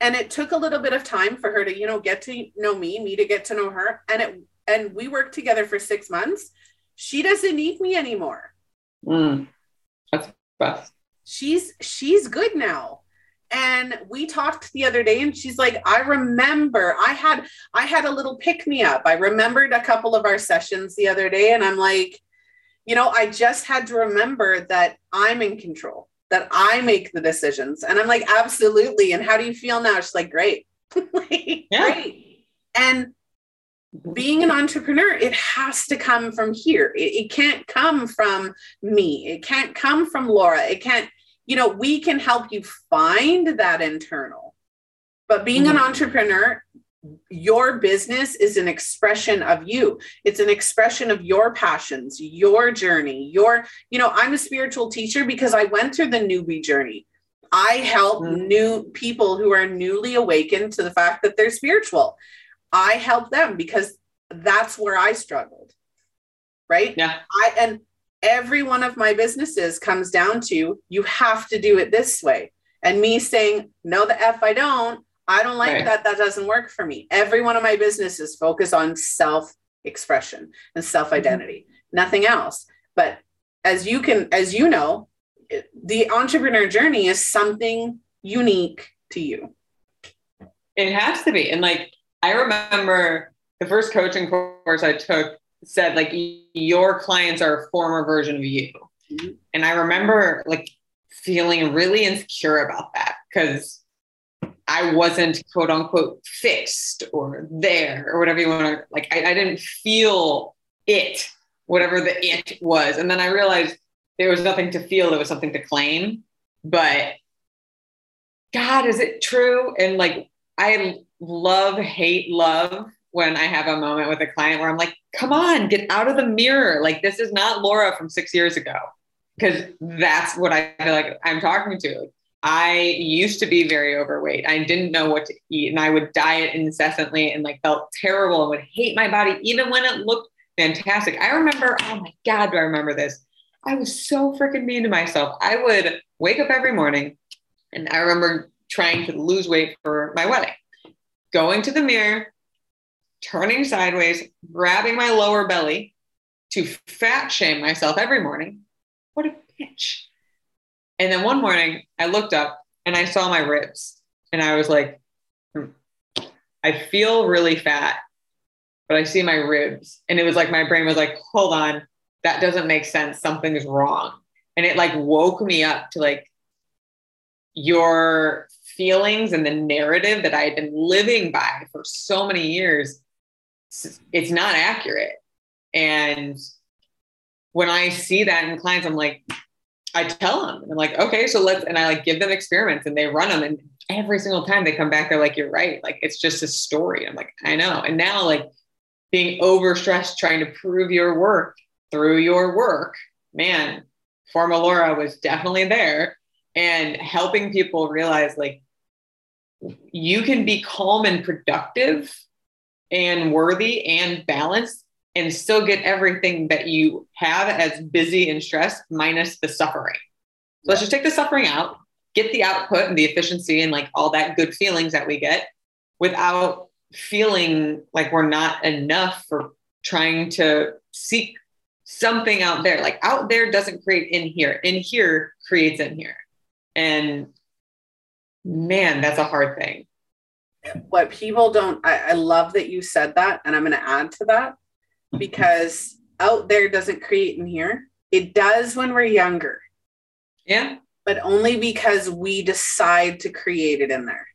And it took a little bit of time for her to you know get to know me me to get to know her and it and we worked together for six months. She doesn't need me anymore mm, that's best she's she's good now. And we talked the other day and she's like i remember i had i had a little pick me up. I remembered a couple of our sessions the other day and i'm like you know i just had to remember that i'm in control that i make the decisions. And i'm like absolutely. And how do you feel now? She's like great. [LAUGHS] Like, yeah. great. And being an entrepreneur it has to come from here it, it can't come from me it can't come from laura it can't you know, we can help you find that internal. But being mm-hmm. an entrepreneur, your business is an expression of you. It's an expression of your passions, your journey, your, you know, I'm a spiritual teacher because I went through the newbie journey. I help mm-hmm. new people who are newly awakened to the fact that they're spiritual. I help them because that's where I struggled. Right? Yeah. I and every one of my businesses comes down to you have to do it this way and me saying, no, the F I don't. I don't like Right. that. That doesn't work for me. Every one of my businesses focus on self expression and self identity, mm-hmm. nothing else. But as you can, as you know, the entrepreneur journey is something unique to you. It has to be. And like, I remember the first coaching course I took said, like, your clients are a former version of you. Mhm. And I remember like feeling really insecure about that because I wasn't quote unquote fixed or there or whatever you want to like. I, I didn't feel it, whatever the it was. And then I realized there was nothing to feel, there was something to claim. But God, is it true? And like, I love, hate, love when I have a moment with a client where I'm like, come on, get out of the mirror. Like, this is not Laura from six years ago. Because that's what I feel like I'm talking to. I used to be very overweight. I didn't know what to eat and I would diet incessantly and like felt terrible and would hate my body even when it looked fantastic. I remember, oh my God, do I remember this? I was so freaking mean to myself. I would wake up every morning and I remember trying to lose weight for my wedding, going to the mirror, turning sideways, grabbing my lower belly to fat shame myself every morning. What a bitch. And then one morning I looked up and I saw my ribs and I was like, hmm, I feel really fat, but I see my ribs. And it was like my brain was like, hold on, that doesn't make sense. Something's wrong. And it like woke me up to like your feelings and the narrative that I had been living by for so many years. It's- not accurate. And when I see that in clients, I'm like, I tell them, I'm like, okay, so let's, and I like give them experiments and they run them. And every single time they come back, they're like, you're right. Like, it's just a story. I'm like, I know. And now, like, being overstressed, trying to prove your work through your work, man, former Laura was definitely there and helping people realize, like, you can be calm and productive and worthy and balanced and still get everything that you have as busy and stressed minus the suffering. So let's just take the suffering out, get the output and the efficiency and like all that good feelings that we get without feeling like we're not enough for trying to seek something out there. Like out there doesn't create in here, in here creates in here. And man, that's a hard thing. what people don't I, I love that you said that and i'm going to add to that [LAUGHS] because out there doesn't create in here it does when we're younger Yeah. but only because we decide to create it in there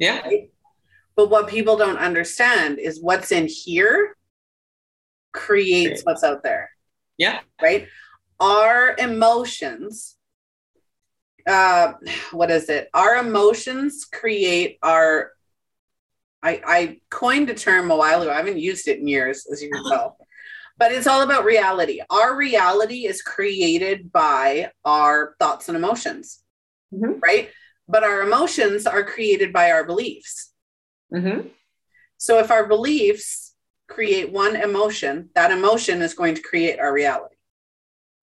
Yeah. but what people don't understand is what's in here creates what's out there Yeah. right our emotions uh what is it? Our emotions create our i i coined a term a while ago. I haven't used it in years as you can tell. But it's all about reality. Our reality is created by our thoughts and emotions Mhm. right? But our emotions are created by our beliefs. Mm-hmm. so if our beliefs create one emotion that emotion is going to create our reality.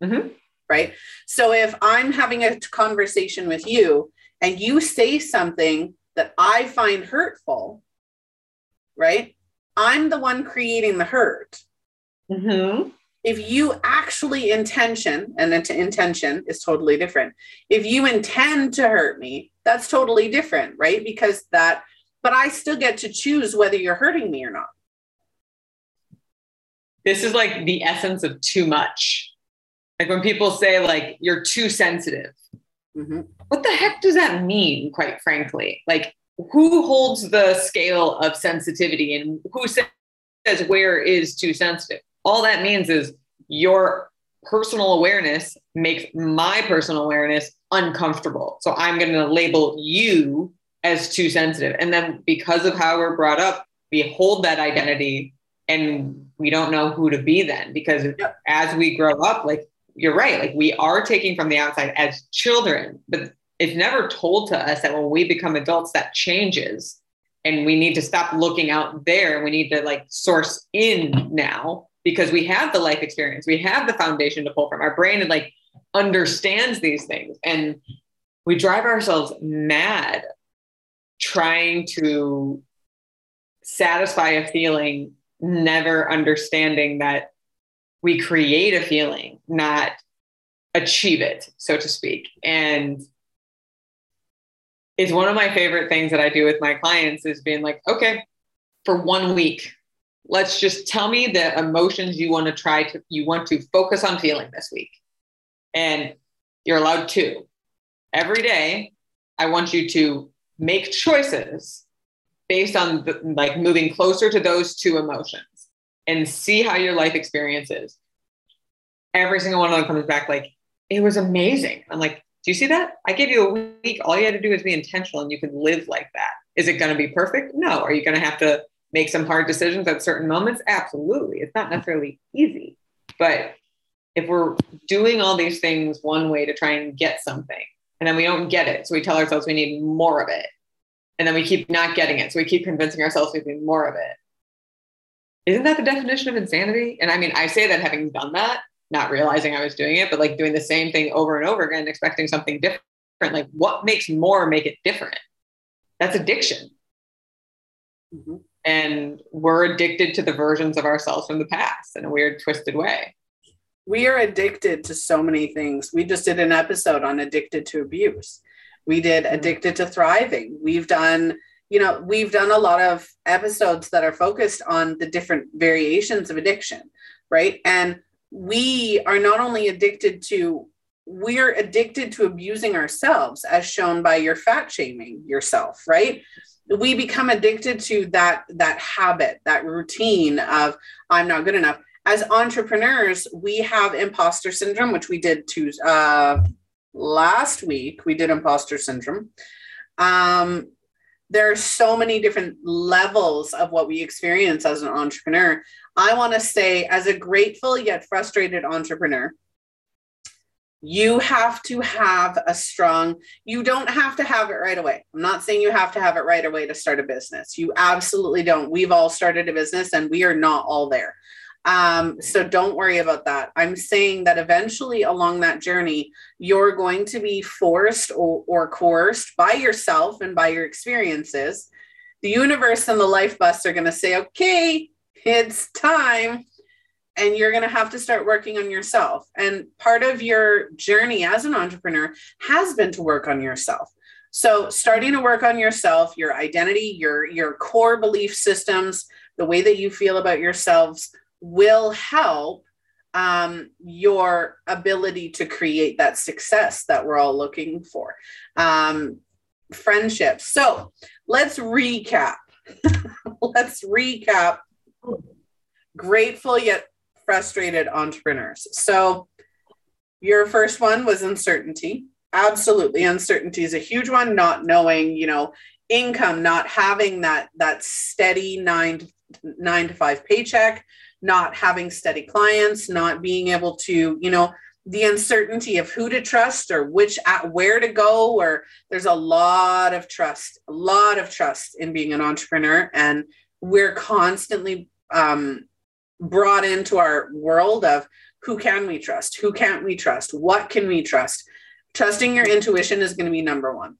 Mhm. Right? So if I'm having a conversation with you and you say something that I find hurtful, right? I'm the one creating the hurt. Mm-hmm. If you actually intention, and int- intention is totally different. If you intend to hurt me, that's totally different, right? Because that, but I still get to choose whether you're hurting me or not. This is like the essence of too much. Like when people say like you're too sensitive. Mhm. What the heck does that mean, quite frankly? Like who holds the scale of sensitivity and who says where is too sensitive? All that means is your personal awareness makes my personal awareness uncomfortable. So I'm going to label you as too sensitive. And then because of how we're brought up, we hold that identity and we don't know who to be then because as we grow up, like you're right, like we are taking from the outside as children, but it's never told to us that when we become adults, that changes. And we need to stop looking out there and we need to like source in now because we have the life experience, we have the foundation to pull from. Our brain and like understands these things. And we drive ourselves mad trying to satisfy a feeling, never understanding that we create a feeling, not achieve it, so to speak. And it's one of my favorite things that I do with my clients is being like, okay, for one week, let's just tell me the emotions you want to try to you want to focus on feeling this week. And you're allowed two. Every day, I want you to make choices based on the, like moving closer to those two emotions and see how your life experience is. Every single one of them comes back like, it was amazing. I'm like, do you see that? I gave you a week. All you had to do is be intentional and you can live like that. Is it going to be perfect? No. Are you going to have to make some hard decisions at certain moments? Absolutely. It's not necessarily easy. But if we're doing all these things one way to try and get something, and then we don't get it, so we tell ourselves we need more of it, and then we keep not getting it, so we keep convincing ourselves we need more of it. Isn't that the definition of insanity? And I mean, I say that having done that, not realizing I was doing it, but like doing the same thing over and over again, expecting something different. Like, what makes more make it different? That's addiction. Mm-hmm. And we're addicted to the versions of ourselves from the past in a weird, twisted way. We are addicted to so many things. We just did an episode on addicted to abuse. We did mm-hmm. addicted to thriving. We've done, you know, we've done a lot of episodes that are focused on the different variations of addiction, right? And we are not only addicted to we're addicted to abusing ourselves as shown by your fat shaming yourself right? We become addicted to that that habit that routine of i'm not good enough. As entrepreneurs we have imposter syndrome which we did to uh, last week we did imposter syndrome. Um, there are so many different levels of what we experience as an entrepreneur I want to say, as a grateful yet frustrated entrepreneur, you have to have a strong, you don't have to have it right away. I'm not saying you have to have it right away to start a business. You absolutely don't. We've all started a business and we are not all there. Um, so don't worry about that. I'm saying that eventually along that journey, you're going to be forced or, or coerced by yourself and by your experiences. The universe and the life bus are going to say, okay, it's time and you're going to have to start working on yourself. And part of your journey as an entrepreneur has been to work on yourself. So starting to work on yourself, your identity, your your core belief systems, the way that you feel about yourselves will help um, your ability to create that success that we're all looking for. Um, friendships. So let's recap. [LAUGHS] let's recap grateful yet frustrated entrepreneurs. So, your first one was uncertainty. Absolutely, uncertainty is a huge one. Not knowing, you know, income, not having that that steady nine to, nine to five paycheck, not having steady clients, not being able to, you know, the uncertainty of who to trust or which where to go or there's a lot of trust a lot of trust in being an entrepreneur. And we're constantly um, brought into our world of who can we trust? Who can't we trust? What can we trust? Trusting your intuition is going to be number one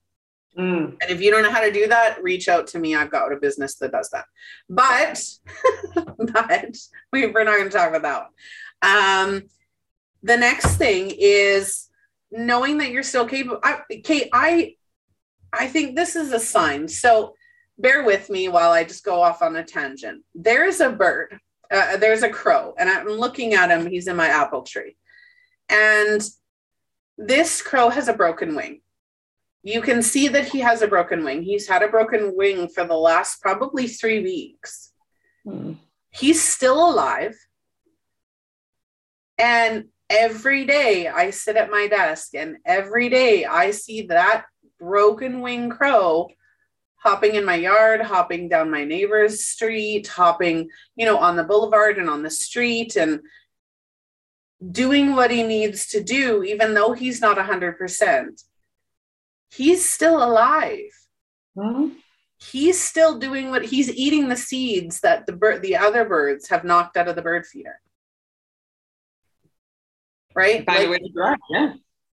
mm. and if you don't know how to do that reach out to me i've got a business that does that but [LAUGHS] but we, we're not going to talk about that um, the next thing is knowing that you're still capable I, kate i i think this is a sign so bear with me while I just go off on a tangent. There is a bird, uh, there's a crow, and I'm looking at him. He's in my apple tree. And this crow has a broken wing. You can see that he has a broken wing. He's had a broken wing for the last probably three weeks. Hmm. He's still alive. And every day I sit at my desk, and every day I see that broken wing crow hopping in my yard, hopping down my neighbor's street, hopping, you know, on the boulevard and on the street and doing what he needs to do, even though he's not 100%. He's still alive. He's still doing what he's eating the seeds that the bird, the other birds have knocked out of the bird feeder. Right? by Like, yeah.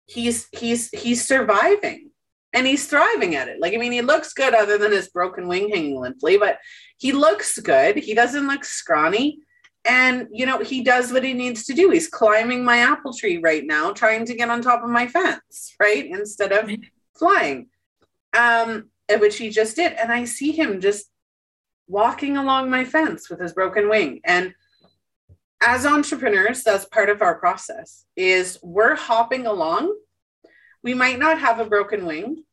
He's he's he's surviving and he's thriving at it. Like, I mean, he looks good other than his broken wing hanging limply, but he looks good. He doesn't look scrawny. And, you know, he does what he needs to do. He's climbing my apple tree right now, trying to get on top of my fence, right? Instead of flying, um, which he just did. And I see him just walking along my fence with his broken wing. And as entrepreneurs, that's part of our process is we're hopping along we might not have a broken wing,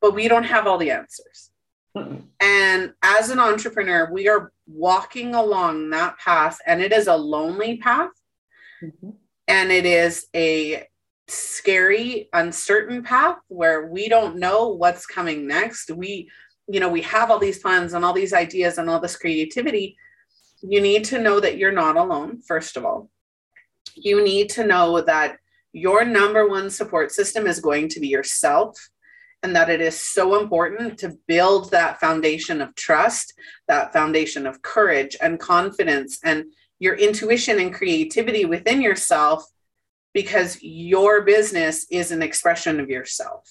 but we don't have all the answers. And as an entrepreneur, we are walking along that path, and it is a lonely path. Mm-hmm. And it is a scary, uncertain path where we don't know what's coming next. We, you know, we have all these plans and all these ideas and all this creativity. You need to know that you're not alone, first of all. You need to know that your number one support system is going to be yourself and that it is so important to build that foundation of trust, that foundation of courage and confidence and your intuition and creativity within yourself because your business is an expression of yourself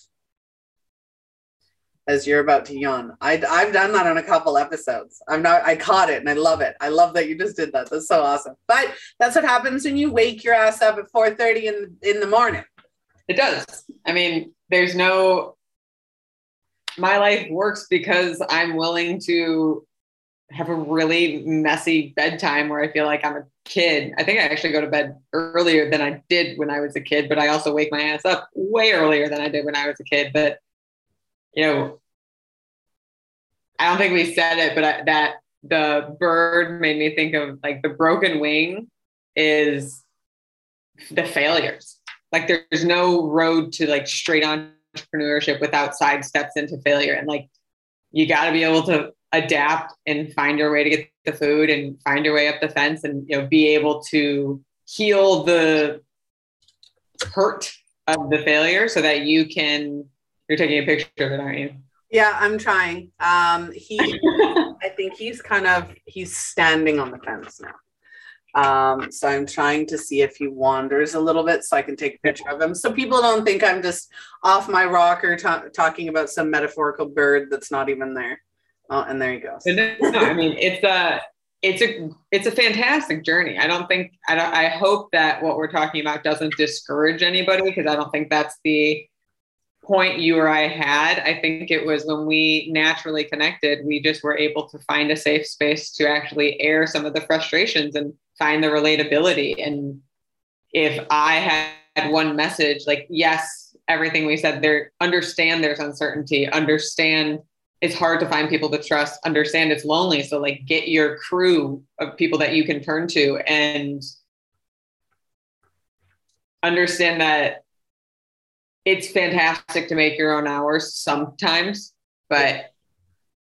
as you're about to yawn. I, I've done that on a couple episodes. I'm not, I caught it and I love it. I love that you just did that. That's so awesome. But that's what happens when you wake your ass up at 4.30 in, in the morning. It does. I mean, there's no, my life works because I'm willing to have a really messy bedtime where I feel like I'm a kid. I think I actually go to bed earlier than I did when I was a kid, but I also wake my ass up way earlier than I did when I was a kid. But you know, I don't think we said it, but I, that the bird made me think of like the broken wing is the failures. Like there's no road to like straight entrepreneurship without side steps into failure. And like you got to be able to adapt and find your way to get the food and find your way up the fence and you know be able to heal the hurt of the failure so that you can you're taking a picture of it, aren't you? Yeah, I'm trying. Um, he, [LAUGHS] I think he's kind of he's standing on the fence now. Um, so I'm trying to see if he wanders a little bit so I can take a picture of him. So people don't think I'm just off my rocker t- talking about some metaphorical bird that's not even there. Oh, and there he goes. no, I mean, it's a, it's a, it's a fantastic journey. I don't think, I don't, I hope that what we're talking about doesn't discourage anybody because I don't think that's the, point you or I had. I think it was when we naturally connected, we just were able to find a safe space to actually air some of the frustrations and find the relatability. And if I had one message, like, yes, everything we said there, understand there's uncertainty, understand it's hard to find people to trust, understand it's lonely. So, like, get your crew of people that you can turn to and understand that it's fantastic to make your own hours sometimes, but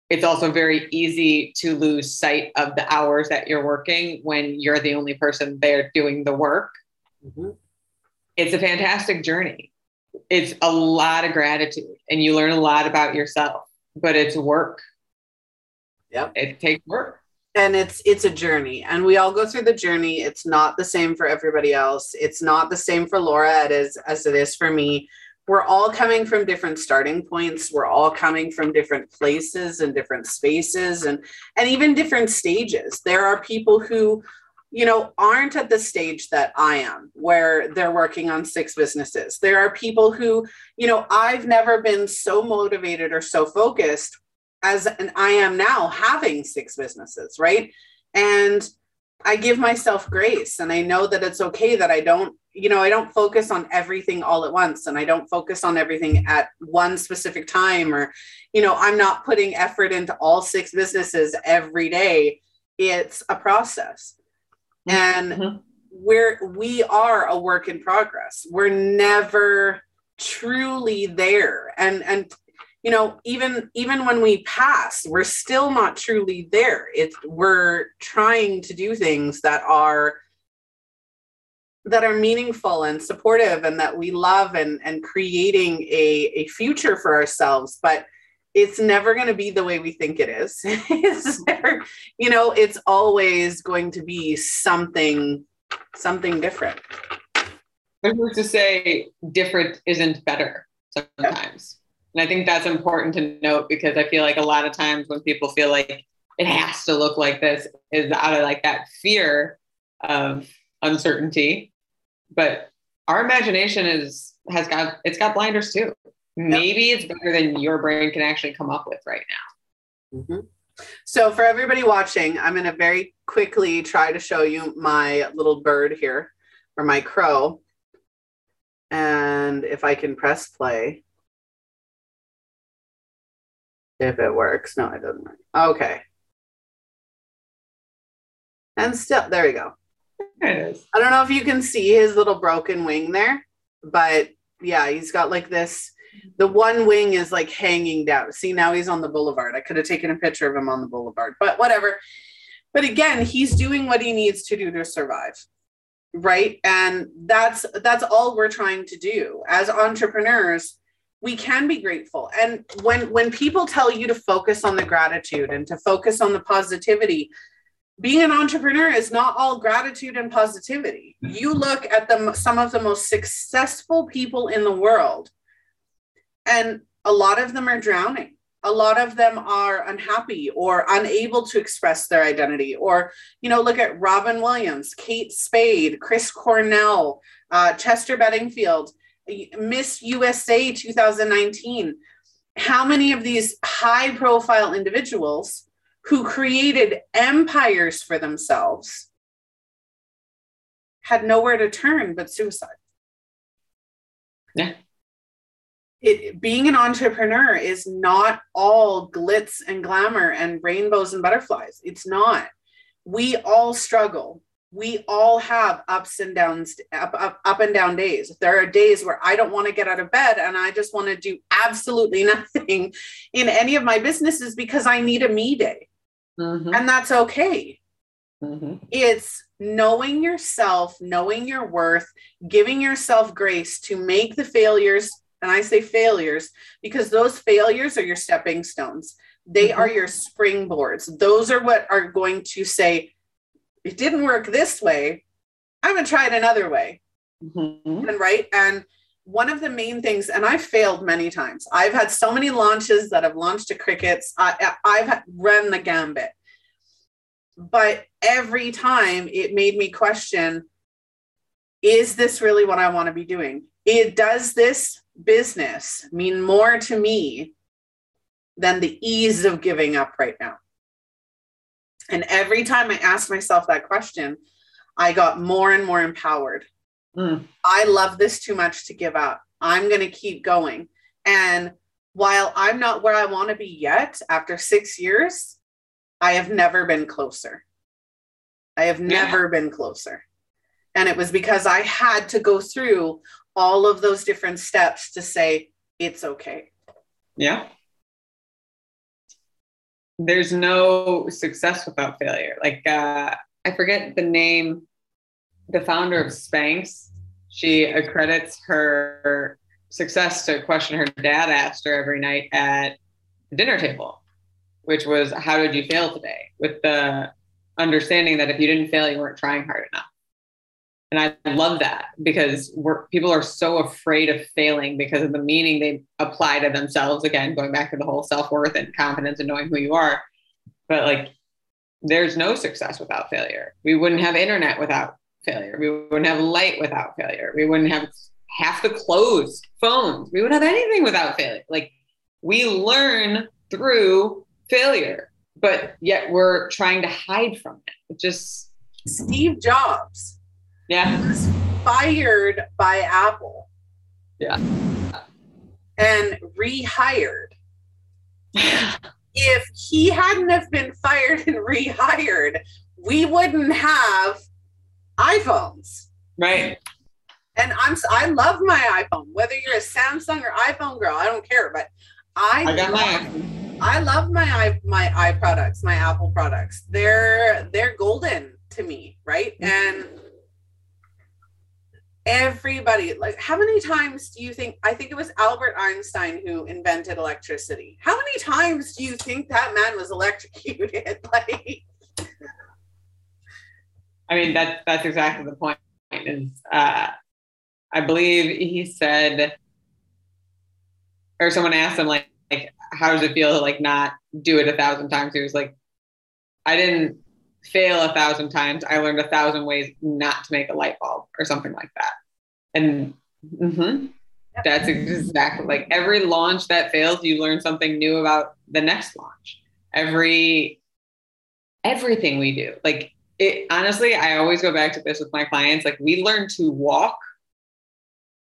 it's also very easy to lose sight of the hours that you're working when you're the only person there doing the work. Mm-hmm. It's a fantastic journey. It's a lot of gratitude and you learn a lot about yourself, but it's work. Yep. It takes work. And it's it's a journey. And we all go through the journey. It's not the same for everybody else. It's not the same for laura as as it is for me. We're all coming from different starting points. We're all coming from different places and different spaces and and even different stages. There are people who you know aren't at the stage that i am where they're working on six businesses there are people who you know i've never been so motivated or so focused as and i am now having six businesses right and i give myself grace and i know that it's okay that i don't you know, I don't focus on everything all at once and I don't focus on everything at one specific time or, you know, I'm not putting effort into all six businesses every day. It's a process. And mm-hmm. we're we are a work in progress. We're never truly there. And and you know, even even when we pass, we're still not truly there. It's we're trying to do things that are that are meaningful and supportive and that we love and, and creating a, a future for ourselves but it's never going to be the way we think it is [LAUGHS] it's never, you know it's always going to be something something different but who's to say different isn't better sometimes And I think that's important to note because I feel like a lot of times when people feel like it has to look like this is out of like that fear of uncertainty. But our imagination is has got it's got blinders too. Maybe it's better than your brain can actually come up with right now. Mm-hmm. So for everybody watching, I'm going to very quickly try to show you my little bird here or my crow. And if I can press play, if it works. No, it doesn't work. Okay. And still, there we go. There it is. I don't know if you can see his little broken wing there, but yeah, he's got like this. The one wing is like hanging down. See, now he's on the boulevard. I could have taken a picture of him on the boulevard, but whatever. But again, he's doing what he needs to do to survive. Right. And that's that's all we're trying to do as entrepreneurs we can be grateful and when when people tell you to focus on the gratitude and to focus on the positivity being an entrepreneur is not all gratitude and positivity you look at the some of the most successful people in the world and a lot of them are drowning a lot of them are unhappy or unable to express their identity or you know look at robin williams kate spade chris cornell uh, chester bennington Miss USA 2019. How many of these high profile individuals who created empires for themselves had nowhere to turn but suicide? Yeah. It, being an entrepreneur is not all glitz and glamour and rainbows and butterflies. It's not. We all struggle we all have ups and downs up, up, up and down days there are days where i don't want to get out of bed and i just want to do absolutely [LAUGHS] nothing in any of my businesses because i need a me day mm-hmm. and that's okay mm-hmm. it's knowing yourself knowing your worth giving yourself grace to make the failures and i say failures because those failures are your stepping stones they mm-hmm. are your springboards those are what are going to say it didn't work this way. I'm going to try it another way. Mm-hmm. And right. And one of the main things, and I've failed many times. I've had so many launches that have launched to crickets. I, I've run the gambit. But every time it made me question is this really what I want to be doing? It does this business mean more to me than the ease of giving up right now? And every time I asked myself that question, I got more and more empowered. Mm. I love this too much to give up. I'm going to keep going. And while I'm not where I want to be yet after six years, I have never been closer. I have never yeah. been closer. And it was because I had to go through all of those different steps to say, it's okay. Yeah there's no success without failure. Like uh, I forget the name, the founder of Spanx. She accredits her success to a question her dad asked her every night at the dinner table, which was, "How did you fail today?" With the understanding that if you didn't fail, you weren't trying hard enough. And I love that because people are so afraid of failing because of the meaning they apply to themselves. Again, going back to the whole self worth and confidence and knowing who you are. But like, there's no success without failure. We wouldn't have internet without failure. We wouldn't have light without failure. We wouldn't have half the clothes, phones. We wouldn't have anything without failure. Like, we learn through failure, but yet we're trying to hide from it. It just Steve Jobs yeah. He was fired by Apple. Yeah. And rehired. if he hadn't have been fired and rehired, we wouldn't have iPhones. Right. And I'm I love my iPhone. Whether you're a Samsung or iPhone girl, I don't care. But I, I got love, my I love my i my i products, my Apple products. They're they're golden to me, right? Mm-hmm. And everybody like how many times do you think i think it was albert einstein who invented electricity how many times do you think that man was electrocuted [LAUGHS] like i mean that that's exactly the point is uh i believe he said or someone asked him like, like how does it feel to like not do it a thousand times? He was like, I didn't fail a thousand times. I learned a thousand ways not to make a light bulb or something like that. And mm-hmm, that's exactly like every launch that fails, you learn something new about the next launch. Every everything we do, like it honestly, I always go back to this with my clients. Like we learn to walk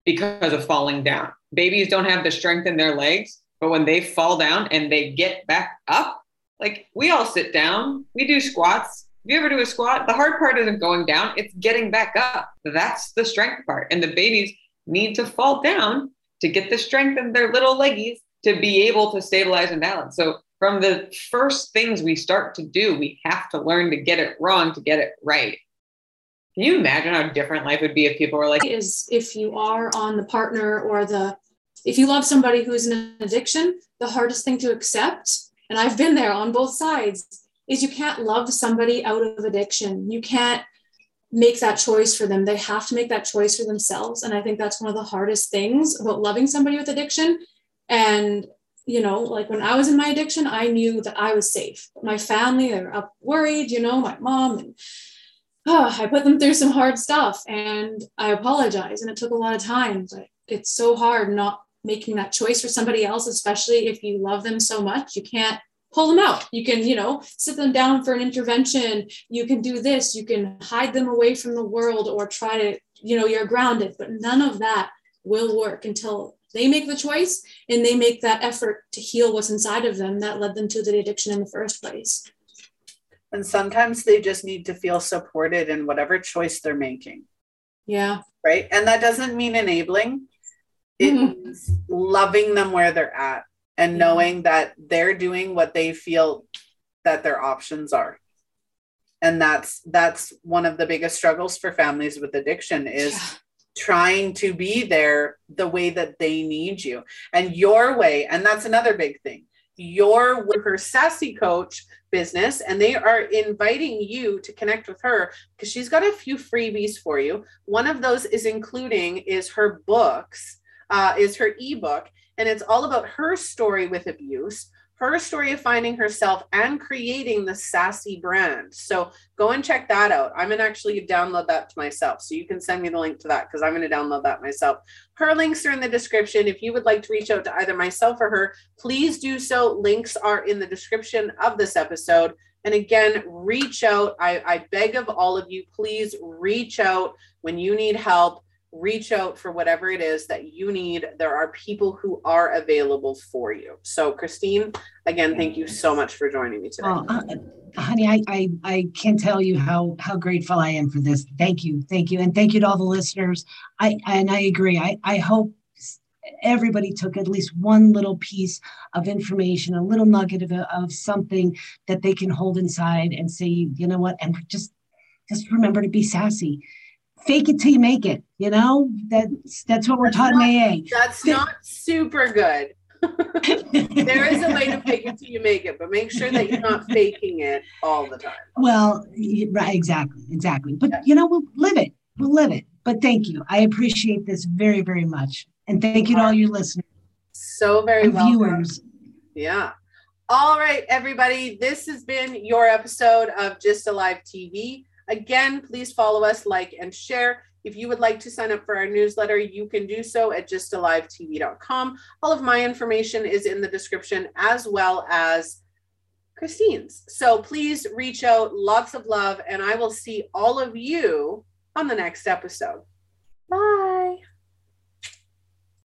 because of falling down. Babies don't have the strength in their legs, but when they fall down and they get back up, like we all sit down, we do squats. If you ever do a squat, the hard part isn't going down, it's getting back up. That's the strength part. And the babies need to fall down to get the strength in their little leggies to be able to stabilize and balance. So from the first things we start to do, we have to learn to get it wrong to get it right. Can you imagine how different life would be if people were like, is if you are on the partner or the, if you love somebody who's in an addiction, the hardest thing to accept, and I've been there on both sides, is you can't love somebody out of addiction. You can't make that choice for them. They have to make that choice for themselves. And I think that's one of the hardest things about loving somebody with addiction. And, you know, like when I was in my addiction, I knew that I was safe. My family, they were up worried, you know, my mom and oh, I put them through some hard stuff and I apologize. And it took a lot of time, but it's so hard not making that choice for somebody else, especially if you love them so much. You can't pull them out. You can, you know, sit them down for an intervention. You can do this. You can hide them away from the world or try to, you know, you're grounded. But none of that will work until they make the choice and they make that effort to heal what's inside of them that led them to the addiction in the first place. And sometimes they just need to feel supported in whatever choice they're making. Yeah. Right. And that doesn't mean enabling, it mm-hmm. means loving them where they're at and knowing that they're doing what they feel that their options are. And that's that's one of the biggest struggles for families with addiction is yeah. trying to be there the way that they need you and your way. And that's another big thing. Your her SASSI Coach business and they are inviting you to connect with her because she's got a few freebies for you one of those is including is her books uh, is her ebook and it's all about her story with abuse her story of finding herself and creating the SASSI brand. So go and check that out. I'm gonna actually download that to myself. So you can send me the link to that because I'm gonna download that myself. Her links are in the description. If you would like to reach out to either myself or her, please do so. Links are in the description of this episode. And again, reach out. I, I beg of all of you, please reach out when you need help reach out for whatever it is that you need. There are people who are available for you. So, Christine, again, thank you so much for joining me today. Oh, uh, honey, I, I I can't tell you how how grateful I am for this. Thank you, thank you, and thank you to all the listeners. I and I agree. I I hope everybody took at least one little piece of information, a little nugget of, of something that they can hold inside and say, you know what, and just just remember to be sassy fake it till you make it. You know, that's that's what we're that's taught not, in AA. That's not super good. [LAUGHS] there is a way to fake it till you make it, but make sure that you're not faking it all the time. Well, right, exactly, exactly. But yeah. you know, we'll live it. We'll live it. But thank you. I appreciate this very, very much, and thank you to all your listeners. So very well viewers. Yeah. All right, everybody. This has been your episode of GYSTTA Live TV. Again, please follow us, like, and share. If you would like to sign up for our newsletter, you can do so at gysttalivetv.com. All of my information is in the description as well as Christine's. So please reach out, lots of love, and I will see all of you on the next episode.